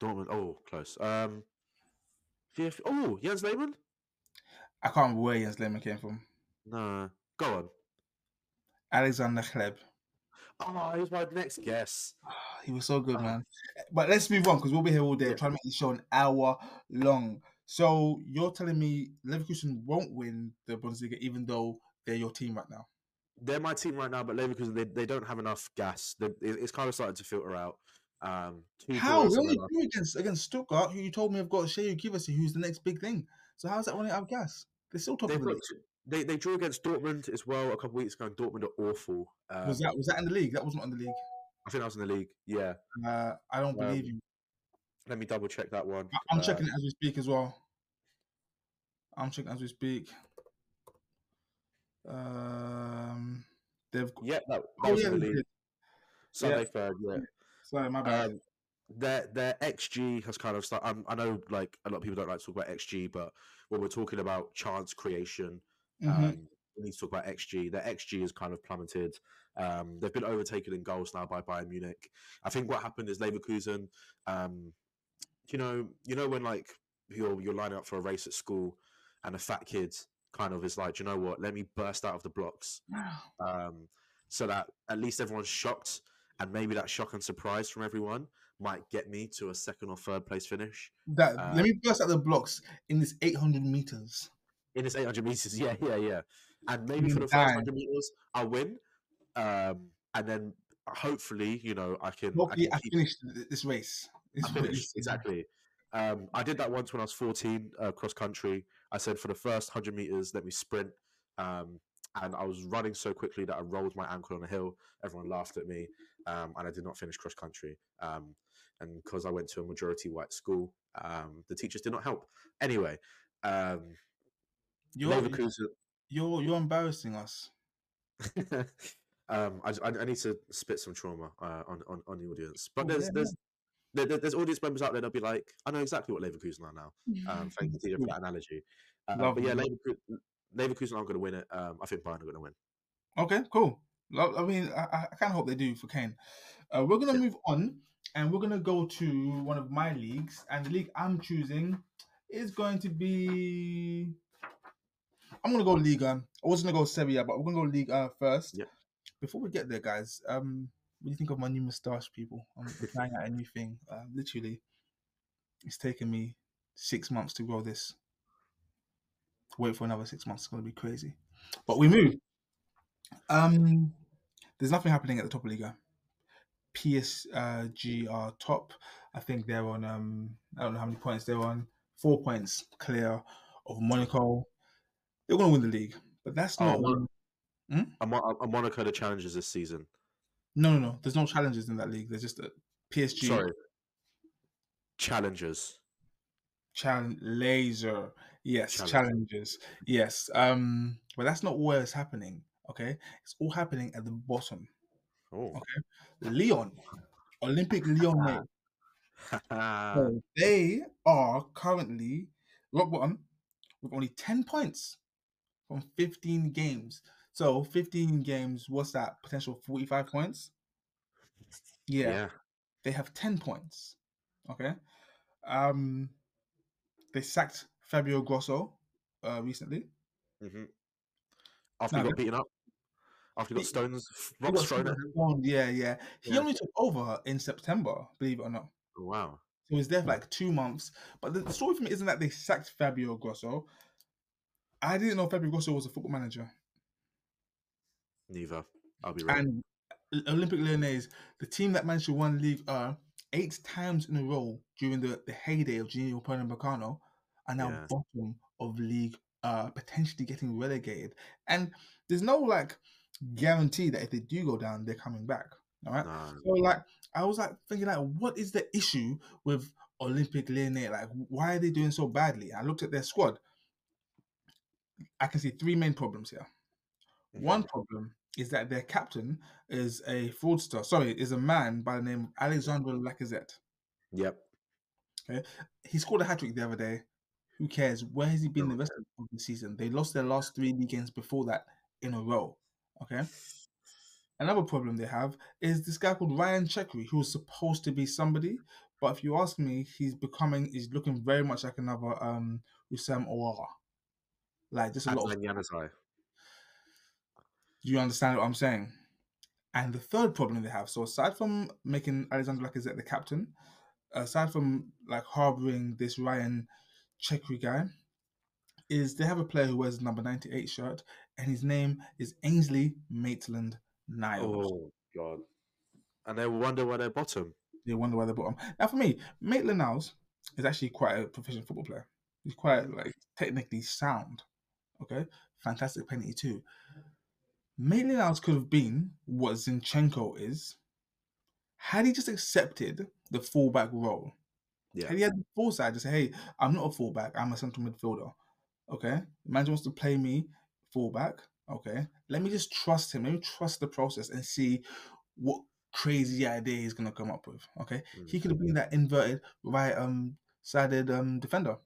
Dortmund. Oh, close. Um, VF, oh, Jens Lehmann. I can't remember where Jens Lehmann came from. No, go on. Alexander Hleb. Oh, he was my next guess. He was so good, Ah. man. But let's move on because we'll be here all day trying to make this show an hour long. So you're telling me Leverkusen won't win the Bundesliga even though they're your team right now? They're my team right now, but Leverkusen they, they don't have enough gas. They, it's kind of starting to filter out. Um, two How? and only drew against against Stuttgart, who you told me have got Serhou Guirassy, who's the next big thing. So how's that running out of gas? They're still top of the league. they they drew against Dortmund as well a couple weeks ago. and Dortmund are awful. Um, Was that was that in the league? That wasn't in the league. I think that was in the league. Yeah. Uh, I don't Um, believe you. Let me double check that one. I- I'm Uh, checking it as we speak as well. I'm checking as we speak. Um, they've Yeah, that, that oh yeah, the league. did. Third. Yeah. sorry, my bad. Um, their their XG has kind of started. Um, I know, like a lot of people don't like to talk about XG, but when we're talking about chance creation, Mhm. um, we need to talk about XG. Their XG has kind of plummeted. Um, they've been overtaken in goals now by Bayern Munich. I think what happened is Leverkusen. Um, you know, you know when like you're you're lining up for a race at school, and a fat kid kind of is like, you know what? Let me burst out of the blocks um, so that at least everyone's shocked, and maybe that shock and surprise from everyone might get me to a second or third place finish. That Uh, let me burst out the blocks in this 800 meters. in this 800 meters. Yeah, yeah, yeah. And maybe for the first dang. 100 meters, I'll win. Um, and then hopefully, you know, I can. I Hopefully, can I finished th- this race. is I what finished said. exactly. Um, I did that once when I was 14, uh, cross country. I said for the first 100 meters, let me sprint. Um, and I was running so quickly that I rolled my ankle on a hill. Everyone laughed at me, um, and I did not finish cross country. Um, and because I went to a majority white school, um, the teachers did not help. Anyway, um, You're, Leverkusen. you're you're embarrassing us. um, I, I, I need to spit some trauma uh, on, on on the audience, but Oh, there's yeah, there's there, there- there's audience members out there that'll be like, I know exactly what Leverkusen are now. Um, thank you for that analogy. Uh, but yeah, Leverkusen, Leverkusen aren't going to win it. Um, I think Bayern are going to win. Okay, cool. I mean, I, I kind of hope they do for Kane. Uh, we're gonna Yeah. move on, and we're gonna go to one of my leagues, and the league I'm choosing is going to be. I'm gonna go Liga. I was gonna go Serie A, but we're gonna go Liga first. Yeah. Before we get there, guys, um, what do you think of my new moustache, people? I'm trying out a new thing. Uh, literally, it's taken me six months to grow this. Wait for another six months. It's gonna be crazy. But we move. Um, there's nothing happening at the top of Liga. PSG are top. I think they're on. Um, I don't know how many points they're on. Four points clear of Monaco. They're going to win the league, but that's Oh, not. Mon- Hmm? Mon- Monaco the challenges this season. No, no, no. There's no challenges in that league. There's just a PSG Sorry, challengers. challenge laser. Yes, Challenges. challenges. Yes. Um, but that's not where it's happening. Okay, it's all happening at the bottom. Oh, Okay. Leon, Olympic mate. So they are currently rock bottom with only 10 points from 15 games. So 15 games, what's that? Potential 45 points? Yeah, yeah. they have 10 points. Okay. Um they sacked Fabio Grosso uh recently. hmm After No, he got beaten up, after he got stones, He rocks thrown at him. Yeah, yeah. He Yeah. only took over in September, believe it or not. Oh, wow. He was there for like two months. But the, the story for me isn't that they sacked Fabio Grosso. I didn't know Fabio Grosso was a football manager. Neither. I'll be right. And Olympique Lyonnais, the team that managed to win League uh, eight times in a row during the, the heyday of Juninho Pernambucano, are now Yeah. bottom of league, uh, potentially getting relegated. And there's no like guarantee that if they do go down, they're coming back. All right. No. So like I was like thinking like what is the issue with Olympique Lyonnais? Like why are they doing so badly? I looked at their squad. I can see three main problems here. Mhm. One problem is that their captain is a fraudster. Sorry, is a man by the name of Alexandre Lacazette. Yep. Okay. He scored a hat trick the other day. Who cares? Where has he been the rest of the season? They lost their last three league games before that in a row. Okay. Another problem they have is this guy called Rayan Cherki, who was supposed to be somebody, but if you ask me, he's becoming, he's looking very much like another um Houssem Aouar. Like just a lot of Adnan Januzaj. Do you understand what I'm saying? And the third problem they have, so aside from making Alexander Lacazette the captain, aside from like harboring this Rayan Cherki guy, is they have a player who wears number 98 shirt, and his name is Ainsley Maitland Niles. Oh, God. And they wonder why they're bottom. They wonder why they're bottom. Now, for me, Maitland Niles is actually quite a proficient football player. He's quite like technically sound. Okay, fantastic penalty too. Maitland Niles could have been what Zinchenko is had he just accepted the fullback role. Yeah. Had he had the foresight to say, "Hey, I'm not a fullback. I'm a central midfielder." Okay, manager wants to play me fullback. Okay, let me just trust him. Let me trust the process and see what crazy idea he's gonna come up with. Okay, Mm. he could have been that inverted right um sided um defender.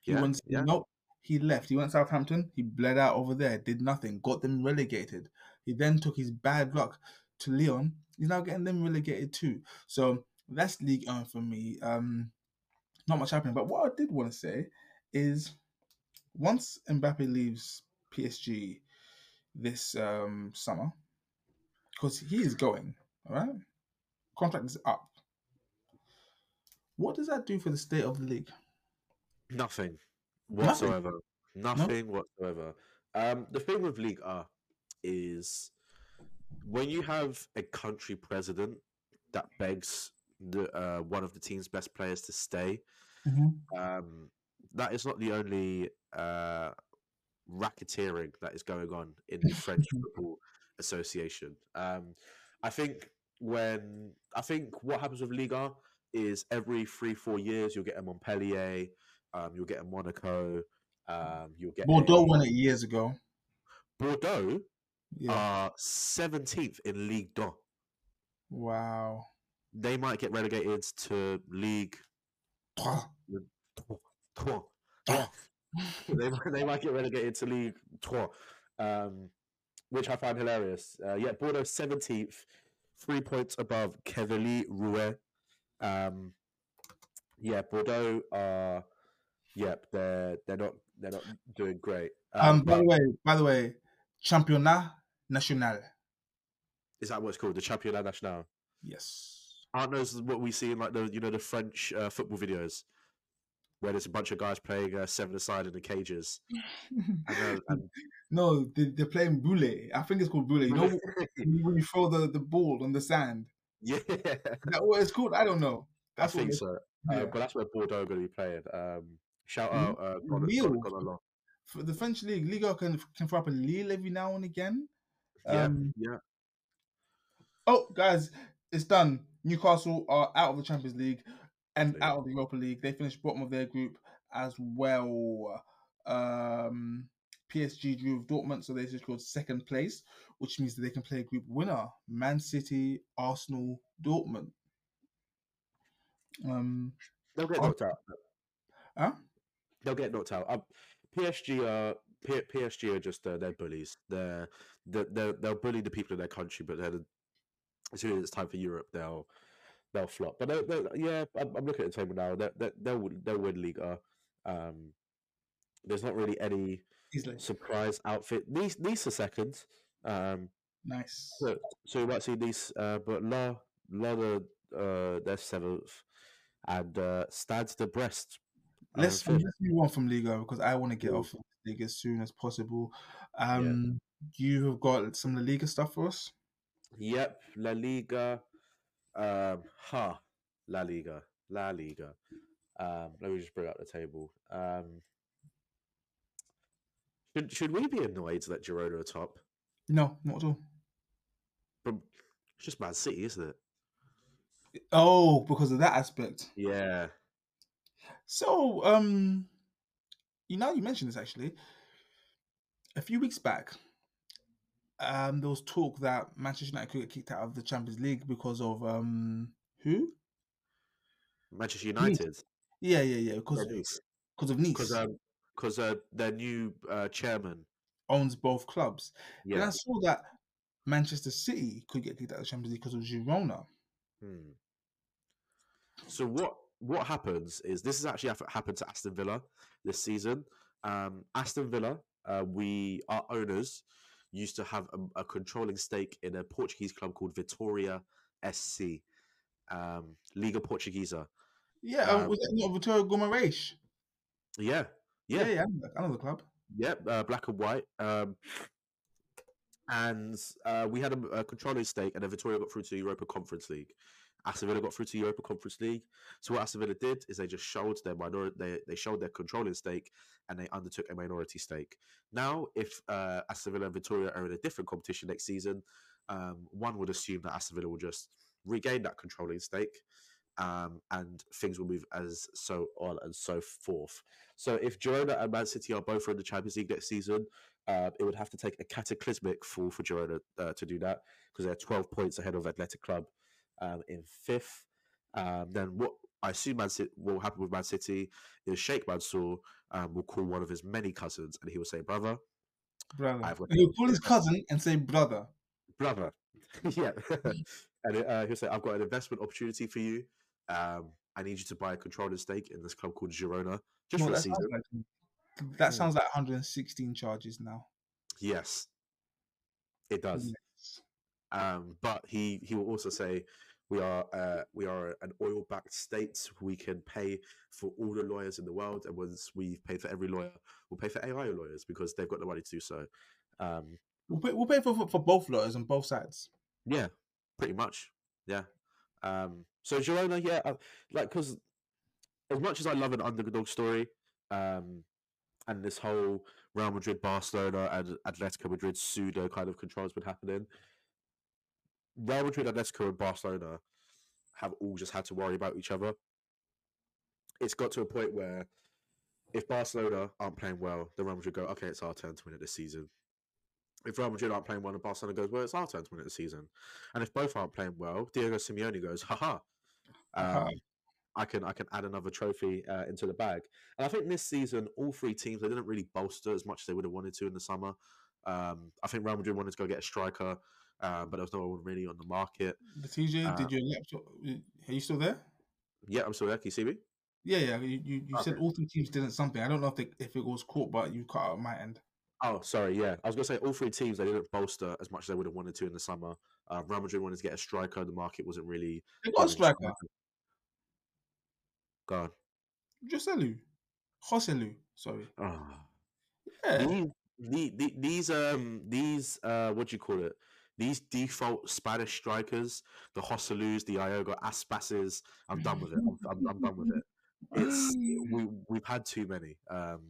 He Yeah, went yeah. nope. He left. He went Southampton. He bled out over there. Did nothing. Got them relegated. He then took his bad luck to Leon. He's now getting them relegated too. So that's League One for me. Um, not much happening. But what I did want to say is, once Mbappe leaves PSG this um summer, because he is going, all right, contract is up. What does that do for the state of the league? Nothing. Whatsoever. Nothing whatsoever. Um, the thing with League R is when you have a country president that begs the uh, one of the team's best players to stay, Mhm. um, that is not the only uh, racketeering that is going on in the French Football Association. Um, I think when I think what happens with Liga is every three four years you'll get a Montpellier, um, you'll get a Monaco, um, you'll get Bordeaux a, won it years ago. Bordeaux Yeah. are seventeenth in League Two. wow. They might get relegated to League they, might- they might get relegated to League Two, um, which I find hilarious. Uh, yeah, Bordeaux 17th, three points above Quevilly Rouen. Um, yeah, Bordeaux are, yep, they're they're not they're not doing great. Um, by but- the way, by the way, Championnat National. is that what it's called? The Championnat National. Yes. Aren't those what we see in like the you know the French uh, football videos, where there's a bunch of guys playing uh, seven aside in the cages, and, uh, and no, they, they're playing boule. I think it's called boule. You know when you- throw the, the ball on the sand. yeah, Is that what it's called? I don't know. I That's think what so. yeah. Uh, but that's where Bordeaux are going to be playing. Um, shout out, uh, Gon- Lille. Gon- Gon- Gon- For the French league, Liga can can throw up a Lille every now and again. Yeah, Um, yeah. Oh, guys, it's done. Newcastle are out of the Champions League and out of the Europa League. They finished bottom of their group as well. Um, PSG drew with Dortmund, so they just secured second place, which means that they can play a group winner: Man City, Arsenal, Dortmund. Um, They'll get Oh. knocked out. huh? They'll get knocked out. Um, PSG are P- PSG are just uh, they're bullies. They're, they're they're they'll bully the people in their country, but then as soon as it's time for Europe, they'll they'll flop. But they'll, they'll, yeah, I'm, I'm looking at the table now. They they they'll win- they'll win Liga. Um, there's not really any Easily. surprise outfit. These these are second. Um, Nice. So, so you might see these, uh, but La, La, the, uh, they're seventh, and uh, Stade de Brest. Let's, let's move on from Liga because I want to get off of the league as soon as possible. Um, you have got some of the Liga stuff for us. Yep, La Liga. Um, ha, La Liga, La Liga. Um, let me just bring up the table. Um, should should we be annoyed that Girona are top? No, not at all. But it's just Man City, isn't it? Oh, because of that aspect. Yeah. So, um, you know, you mentioned this actually. A few weeks back, um, there was talk that Manchester United could get kicked out of the Champions League because of um, who? Manchester United. Yeah, yeah, yeah. Because Yeah, Nice. because of Nice Because um, because uh, their new uh, chairman. owns both clubs. Yeah. I saw that Manchester City could get kicked out of the Champions League because of Girona. Hmm. So what what happens is this has actually happened to Aston Villa this season. Um, Aston Villa, uh, we our owners used to have a, a controlling stake in a Portuguese club called Vitória SC, um, Liga Portuguesa. Yeah, um, Um, was that not Vitória Guimarães? Yeah, Yeah, yeah, yeah, I know that- I know the club. Yep, uh, black and white. Um, and uh, we had a, a controlling stake, and then Victoria got through to Europa Conference League. Aston Villa got through to Europa Conference League. So what Aston Villa did is they just showed their minority, they, they showed their controlling stake, and they undertook a minority stake. Now, if uh, Aston Villa and Victoria are in a different competition next season, um, one would assume that Aston Villa will just regain that controlling stake, um, and things will move as so on and so forth. So if Girona and Man City are both in the Champions League next season, uh, it would have to take a cataclysmic fall for Girona uh, to do that because they're 12 points ahead of Athletic Club um, in fifth. Um, then what I assume Man City will happen with Man City is Sheikh Mansour um, will call one of his many cousins and he will say, "Brother, Brother. I've He'll call his cousin and say brother. brother, yeah," and uh, he'll say, "I've got an investment opportunity for you. Um, I need you to buy a controlling stake in this club called Girona just Well, for a that, season." sounds like, that Hmm. sounds like 116 charges now. Yes, it does. Um, but he he will also say we are uh, we are an oil backed state. We can pay for all the lawyers in the world, and once we've paid for every lawyer, we'll pay for AI lawyers because they've got the money to do so. Um, We'll pay, we'll pay for, for for both lawyers on both sides. yeah, pretty much. Yeah. Um, so Girona, yeah, uh, like because as much as I love an underdog story, um, and this whole Real Madrid, Barcelona, and Atletico Madrid pseudo kind of control has been happening. Real Madrid, Atletico, and Barcelona have all just had to worry about each other. It's got to a point where if Barcelona aren't playing well, the Real Madrid go, okay, it's our turn to win it this season. If Real Madrid aren't playing well and Barcelona goes, well, it's our turn to win it this season. And if both aren't playing well, Diego Simeone goes, haha. Um, I can I can add another trophy uh, into the bag. And I think this season, all three teams they didn't really bolster as much as they would have wanted to in the summer. Um, I think Real Madrid wanted to go get a striker, um, but there was no one really on the market. The TJ, Uh, did your laptop? Are you still there? Yeah, I'm still there. Can you see me? Yeah, yeah. You you, you said all three teams didn't something. I don't know if they, if it was caught, but you cut out my end. Oh, sorry. Yeah, I was gonna say all three teams they didn't bolster as much as they would have wanted to in the summer. Uh, Real Madrid wanted to get a striker. The market wasn't really. They got a striker. Go on. Joselu, Joselu. Sorry. Ah. Yeah, These, the, the, these um these uh what do you call it? These default Spanish strikers, the Joselus, the Iago Aspases. I'm done with it. I'm, I'm, I'm done with it. It's we we've had too many. Um,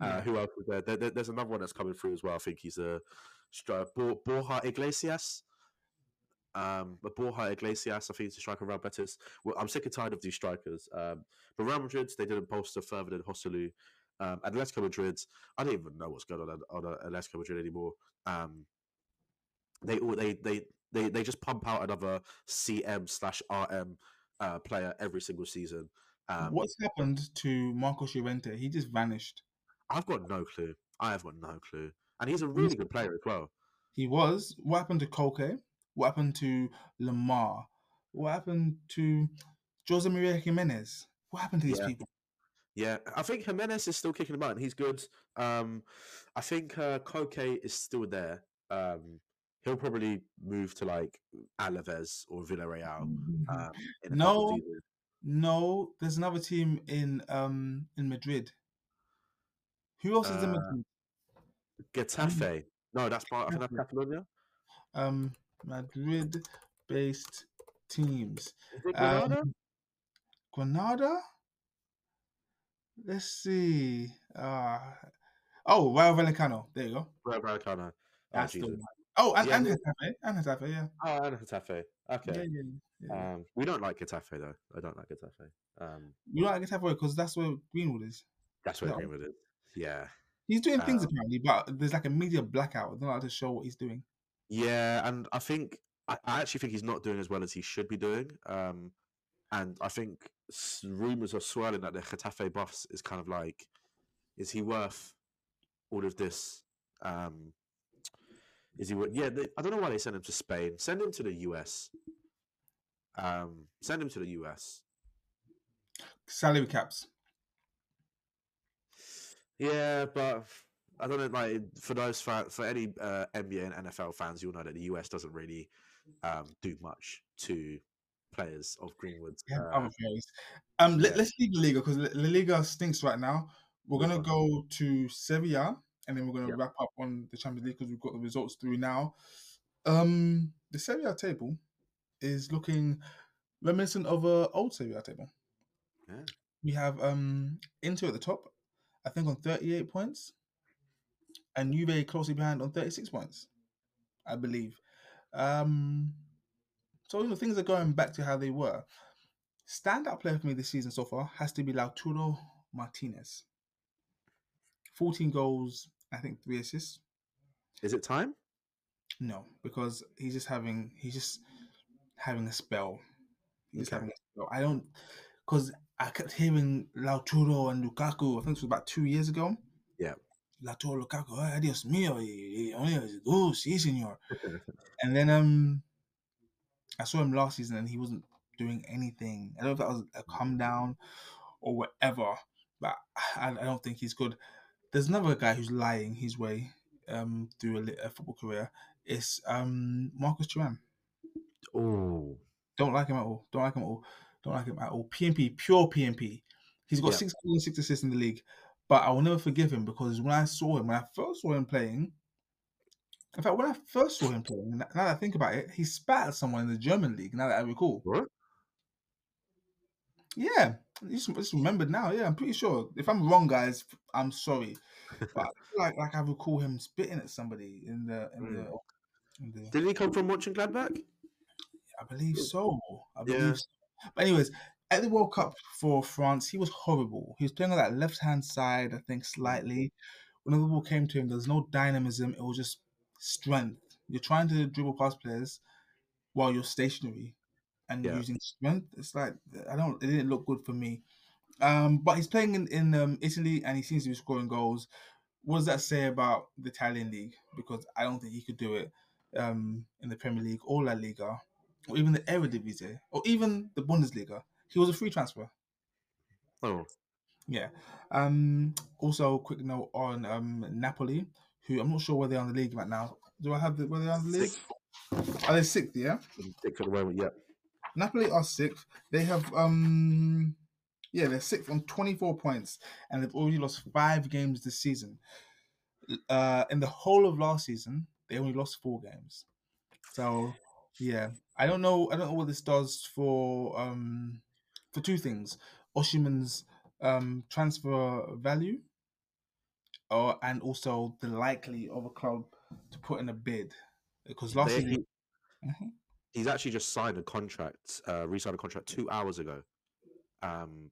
uh, who else was there? There, there? There's another one that's coming through as well. I think he's a stri- Bor- Borja Iglesias. Um, but Borja Iglesias, I think he's a striker Real Betis. Well, I'm sick and tired of these strikers. Um, but Real Madrid, they didn't bolster further than Joselu. Um, Atletico Madrid, I don't even know what's going on at- on Atletico Madrid anymore. Um, they all they they they they just pump out another CM slash RM uh, player every single season. Um, What's happened to Marcos Llorente? He just vanished. I've got no clue. I have got no clue, and he's a really good player as well. He was. What happened to Koke? What happened to Lemar? What happened to Jose Maria Giménez? What happened to these Yeah. people? Yeah, I think Giménez is still kicking about, and he's good. Um, I think uh, Koke is still there. Um, he'll probably move to like Alaves or Villarreal. Um, in a No. No, there's another team in um in Madrid. Who else is in Uh, Madrid? Getafe. No, that's part. I think that's Catalonia. Um, Madrid-based teams. Is Granada? Um, Granada. Let's see. Uh oh, Rayo Vallecano. There you go. Rayo Vallecano. Oh, That's the one. Oh, and, Yeah, and yeah. And Getafe, yeah. Oh, and Getafe. Yeah, Okay. yeah, yeah. Um, we don't like Getafe though. I don't like Getafe. Um, You don't like Getafe because that's where Greenwood is. that's where No. Greenwood is. Yeah. He's doing things Um, apparently, but there's like a media blackout. They don't like to show what he's doing. Yeah, and I think I, I actually think he's not doing as well as he should be doing. Um, and I think rumors are swirling that the Getafe boss is kind of like, is he worth all of this? Um, is he? Yeah, they, I don't know why they sent him to Spain. Send him to the US. Um, send him to the US. Salary caps. Yeah, but I don't know. Like for those fan, for any uh, NBA and NFL fans, you'll know that the US doesn't really um, do much to players of Greenwood's. Yeah, uh, other players. Um, let, yeah. us leave La Liga because La Liga stinks right now. We're gonna go to Serie A and then we're gonna Yeah. wrap up on the Champions League because we've got the results through now. Um, the Serie A table is looking reminiscent of a old Serie A table. Yeah. We have um Inter at the top, I think on 38 points, and Juve closely behind on 36 points, I believe. Um, so you know things are going back to how they were. Standout player for me this season so far has to be Lautaro Martinez. 14 goals, I think three assists. Is it time? No, because he's just having he's just having a spell. He's Okay. having a spell. I don't because I kept hearing Lautaro and Lukaku. I think it was about two years ago. Yeah. Lautaro Lukaku, ay, Dios mío, oh, sí, señor. And then um, I saw him last season and he wasn't doing anything. I don't know if that was a come down or whatever, but I, I don't think he's good. There's another guy who's lying his way um through a, a football career It's um Marcus Thuram. Oh, Don't like him at all. Don't like him at all. Don't like him at all. PMP, pure PMP. He's got Yeah. six goals and six assists in the league. But I will never forgive him because when I saw him, when I first saw him playing, in fact, when I first saw him playing, now that I think about it, he spat at someone in the German league. Now that I recall, what? yeah, just, just remembered now. Yeah, I'm pretty sure. If I'm wrong, guys, I'm sorry. But I feel like like I recall him spitting at somebody in the in the. Mm. In the Did he come from Mönchengladbach? I believe so. I believe Yeah. so. But anyways, at the World Cup for France, he was horrible. He was playing on that left hand side, I think, slightly. When the ball came to him, there was no dynamism. It was just strength. You're trying to dribble past players while you're stationary and Yeah. using strength. It's like I don't. It didn't look good for me. Um, but he's playing in in um, Italy and he seems to be scoring goals. What does that say about the Italian league? Because I don't think he could do it um, in the Premier League or La Liga or even the Eredivisie or even the Bundesliga. He was a free transfer. Oh, Yeah. Um, also, quick note on um, Napoli, who I'm not sure where they're on the league right now. Do I have the where they're on the league? sixth, Are they sixth? Yeah. sixth at the moment. Yeah. Napoli are sixth. They have um yeah, they're sixth on 24 points and they've already lost five games this season. Uh in the whole of last season, they only lost four games. So yeah. I don't know I don't know what this does for um for two things. Osimhen's um transfer value or and also the likely of a club to put in a bid. Because last They- season he-. He's actually just signed a contract, uh, re-signed a contract two hours ago. Um,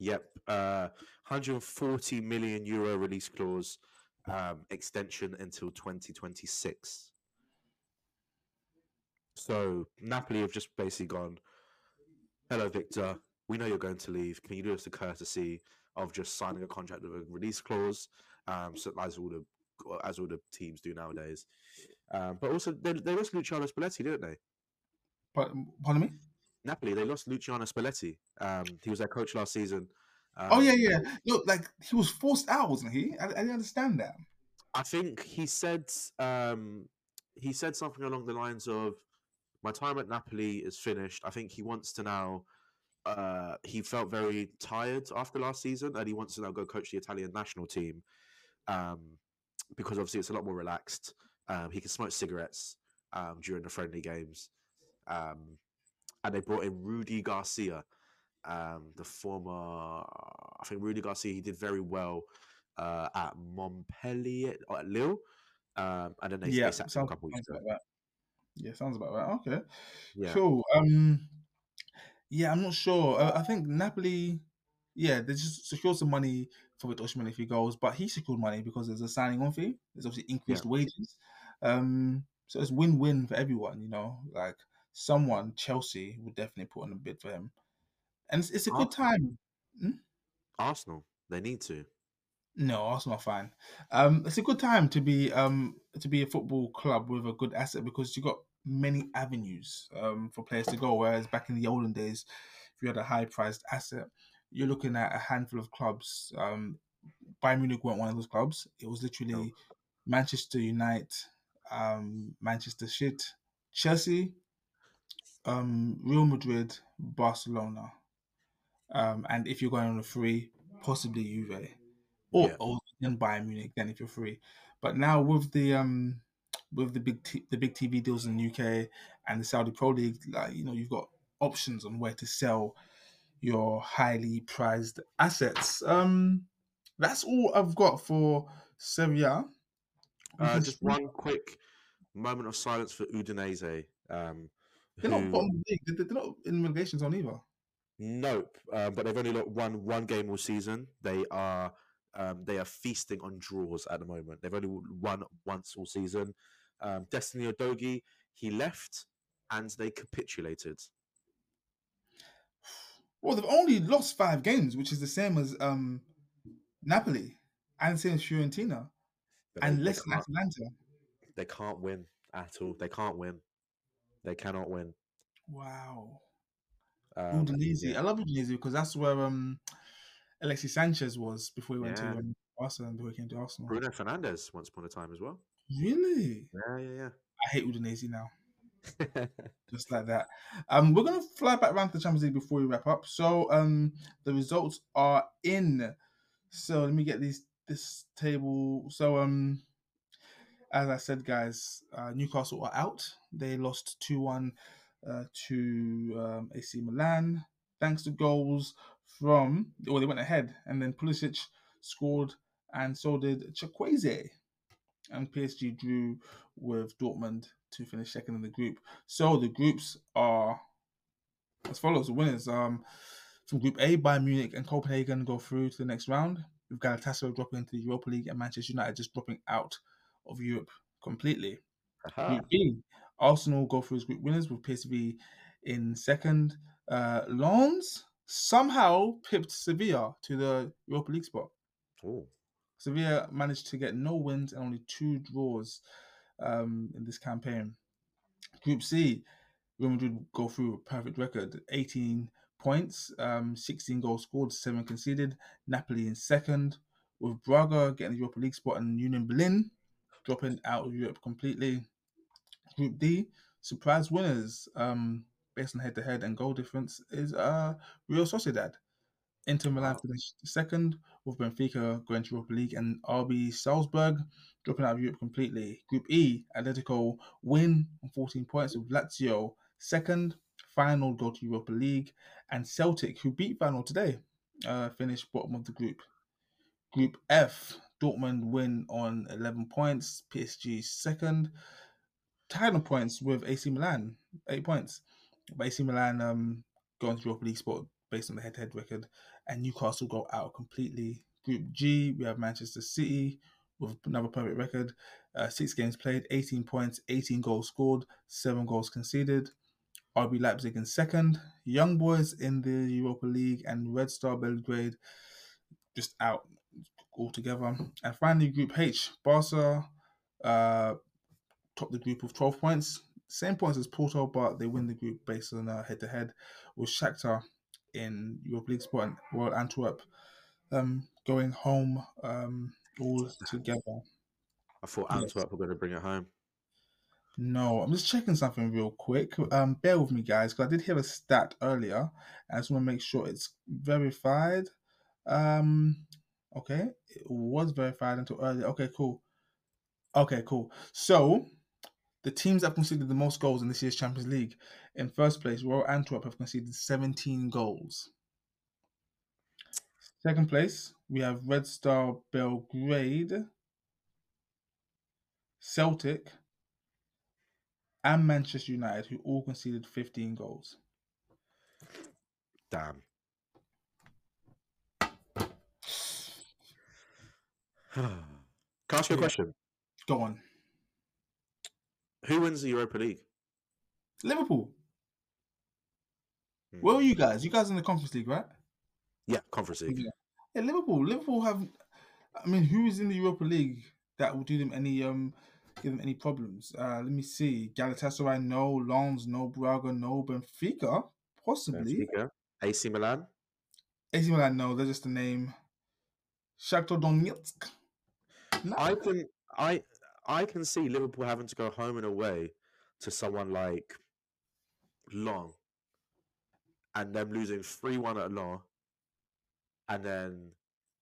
yep, uh, 140 million euro release clause, um, extension until 2026. So Napoli have just basically gone, "Hello, Victor. We know you're going to leave. Can you do us the courtesy of just signing a contract with a release clause?" Um, so as all the as all the teams do nowadays. Um, but also, they, they lost Luciano Spalletti, didn't they? Pardon me? Napoli, they lost Luciano Spalletti. Um, he was their coach last season. Um, Oh yeah, yeah. No, like he was forced out, wasn't he? I, I didn't understand that. I think he said um, he said something along the lines of, "My time at Napoli is finished. I think he wants to now." Uh, he felt very tired after last season, and he wants to now go coach the Italian national team, um, because obviously it's a lot more relaxed. Um, he can smoke cigarettes um, during the friendly games, um, and they brought in Rudi Garcia, um, the former. I think Rudi Garcia. He did very well uh, at Montpellier or at Lille, um, and then they, yeah, they sacked him a sounds, couple weeks ago. about that. Yeah, sounds about right. Okay, Yeah, cool. Um, yeah, I'm not sure. Uh, I think Napoli, yeah, they just secured some money for Osimhen if he goes, but he secured money because there's a signing on fee. There's obviously increased wages. Um, so it's win-win for everyone. You know, like someone Chelsea would definitely put on a bid for him, and it's, it's a good time. Arsenal. They need to. No, Arsenal are fine. Um, it's a good time to be um to be a football club with a good asset because you've got many avenues um for players to go. Whereas back in the olden days, if you had a high priced asset, you're looking at a handful of clubs. Um, Bayern Munich weren't one of those clubs. It was literally No. Manchester United, um, Manchester Shit, Chelsea, um, Real Madrid, Barcelona, um, and if you're going on a free, possibly Juve, or, Yeah. or then Bayern Munich. Then if you're free, but now with the um with the big t- the big TV deals in the UK and the Saudi Pro League, like you know, you've got options on where to sell your highly prized assets. Um, that's all I've got for Serie A. Uh, just one quick moment of silence for Udinese. Um, They're not bottom of the league. They're, they're not in relegation zone either. Nope, um, but they've only got one one game all season. They are um, they are feasting on draws at the moment. They've only won once all season. Um, Destiny Udogie he left and they capitulated. Well, they've only lost five games, which is the same as um Napoli and same as Fiorentina But and they less than Atalanta. They can't win at all. They can't win. They cannot win. Wow. Um, Udinese. yeah. I love Udinese because that's where um Alexis Sanchez was before he went Yeah. to um, Arsenal and before he came to Arsenal. Bruno Fernandes once upon a time as well. Really? Yeah, yeah, yeah. I hate Udinese now. just like that. Um, we're gonna fly back around to the Champions League before we wrap up. So, um, the results are in. So let me get these this table. So, um, as I said, guys, uh, Newcastle are out. They lost two one uh, to um, AC Milan thanks to goals from. Well, they went ahead, and then Pulisic scored, and so did Chukwueze. And PSG drew with Dortmund to finish second in the group. So the groups are as follows: the winners um, from Group A, Bayern Munich and Copenhagen go through to the next round. We've got Galatasaray dropping into the Europa League and Manchester United just dropping out of Europe completely. Group B, Arsenal go through as group winners with PSV in second. Uh, Lens somehow pipped Sevilla to the Europa League spot. Ooh. Sevilla managed to get no wins and only two draws um, in this campaign. Group C, Real Madrid go through with a perfect record, 18 points, um, 16 goals scored, 7 conceded. Napoli in second, with Braga getting the Europa League spot and Union Berlin dropping out of Europe completely. Group D, surprise winners um, based on head to head and goal difference is uh, Real Sociedad. Inter Milan finished second, with Benfica going to Europa League and RB Salzburg dropping out of Europe completely. Group E, Atletico win on 14 points with Lazio second. Feyenoord go to Europa League and Celtic, who beat Feyenoord today, uh, finished bottom of the group. Group F, Dortmund win on 11 points. PSG second. Tied on points with AC Milan, eight points. But AC Milan um, going to Europa League spot based on the head-to-head record, and Newcastle go out completely. Group G, we have Manchester City with another perfect record, uh, six games played, 18 points, 18 goals scored, seven goals conceded. RB Leipzig in second, Young Boys in the Europa League, and Red Star Belgrade just out altogether. And finally, Group H, Barca uh, top the group with 12 points, same points as Porto, but they win the group based on uh, head-to-head with Shakhtar in Europa League spot and Royal Antwerp um, going home um, all together. I thought Yes. Antwerp were going to bring it home. No, I'm just checking something real quick. Um, bear with me, guys, because I did hear a stat earlier. I just want to make sure it's verified. Um, okay, it was verified until earlier. Okay, cool. Okay, cool. So, the teams that conceded the most goals in this year's Champions League, in first place, Royal Antwerp have conceded 17 goals. Second place, we have Red Star Belgrade, Celtic, and Manchester United, who all conceded 15 goals. Damn. Can I ask you a question? Go on. Who wins the Europa League? Liverpool. Hmm. Where are you guys? You guys in the Conference League, right? Yeah, Conference League. Yeah. Yeah, Liverpool. Liverpool have. I mean, who is in the Europa League that will do them any um give them any problems? Uh, let me see. Galatasaray, no. Lens, no. Braga, no. Benfica, possibly. Benfica, AC Milan. AC Milan, no. They're just a name. Shakhtar Donetsk. No. I can I I can see Liverpool having to go home and away to someone like Long and them losing 3 1 at Long and then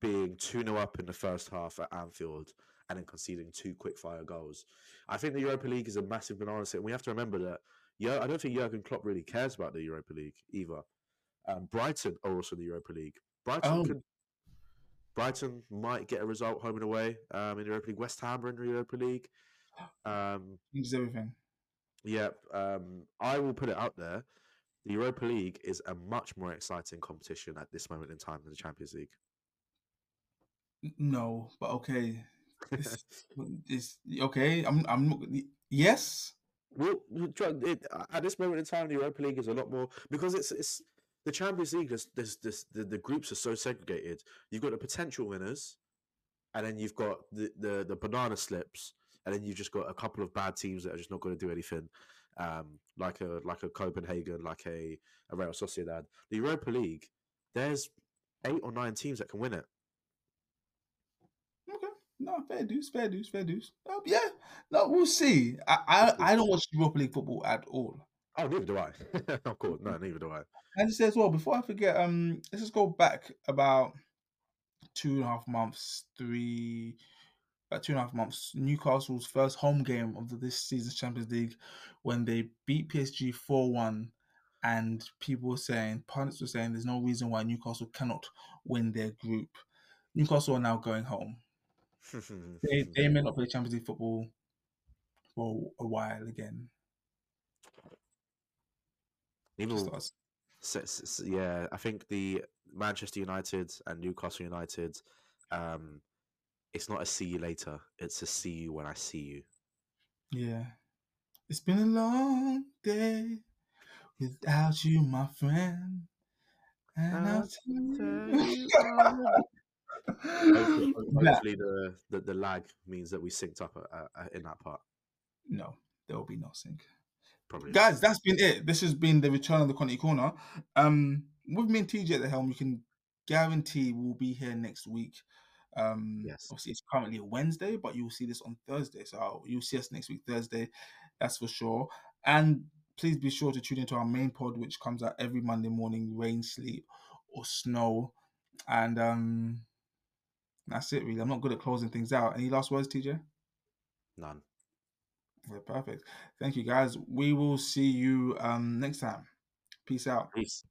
being 2 0 up in the first half at Anfield and then conceding two quick fire goals. I think the Europa League is a massive banana set. We have to remember that yeah, I don't think Jurgen Klopp really cares about the Europa League either. Um, Brighton are also in the Europa League. Brighton Oh. could Brighton might get a result home and away um, in the Europa League. West Ham are in the Europa League. Um, Changes everything. yeah, um, I will put it out there. The Europa League is a much more exciting competition at this moment in time than the Champions League. No, but okay. It's, it's okay. I'm. I'm. Yes. Well, at this moment in time, the Europa League is a lot more because it's it's the Champions League. There's, there's, there's, the the groups are so segregated. You've got the potential winners, and then you've got the, the the banana slips, and then you've just got a couple of bad teams that are just not going to do anything, um, like a like a Copenhagen, like a, a Real Sociedad. The Europa League, there's eight or nine teams that can win it. Okay. No, fair dues, fair dues, fair dues. Uh, yeah, no, we'll see. I, I, I don't watch Europa League football at all. Oh, neither do I. of course, no, neither do I. And just say as well, before I forget, um, let's just go back about two and a half months, three, about two and a half months. Newcastle's first home game of this season's Champions League, when they beat PSG four one, and people were saying, pundits were saying, there's no reason why Newcastle cannot win their group. Newcastle are now going home. they they may not play Champions League football for a while again. Even yeah, I think the Manchester United and Newcastle United, um, it's not a see you later; it's a see you when I see you. Yeah. It's been a long day without you, my friend. And I'll I'll tell tell you. you Hopefully, hopefully the, the the lag means that we synced up uh, uh, in that part. no, there will be no sync. Probably. Guys, that's been it. This has been the return of the Conti Corner. Um, with me and TJ at the helm, you can guarantee we'll be here next week. Um, Yes. obviously it's currently a Wednesday, but you'll see this on Thursday. So you'll see us next week Thursday, that's for sure. And please be sure to tune into our main pod, which comes out every Monday morning, rain, sleet, or snow. And um, that's it, really. I'm not good at closing things out. Any last words, TJ? None. Yeah, perfect. Thank you, guys. We will see you um next time. Peace out. Peace.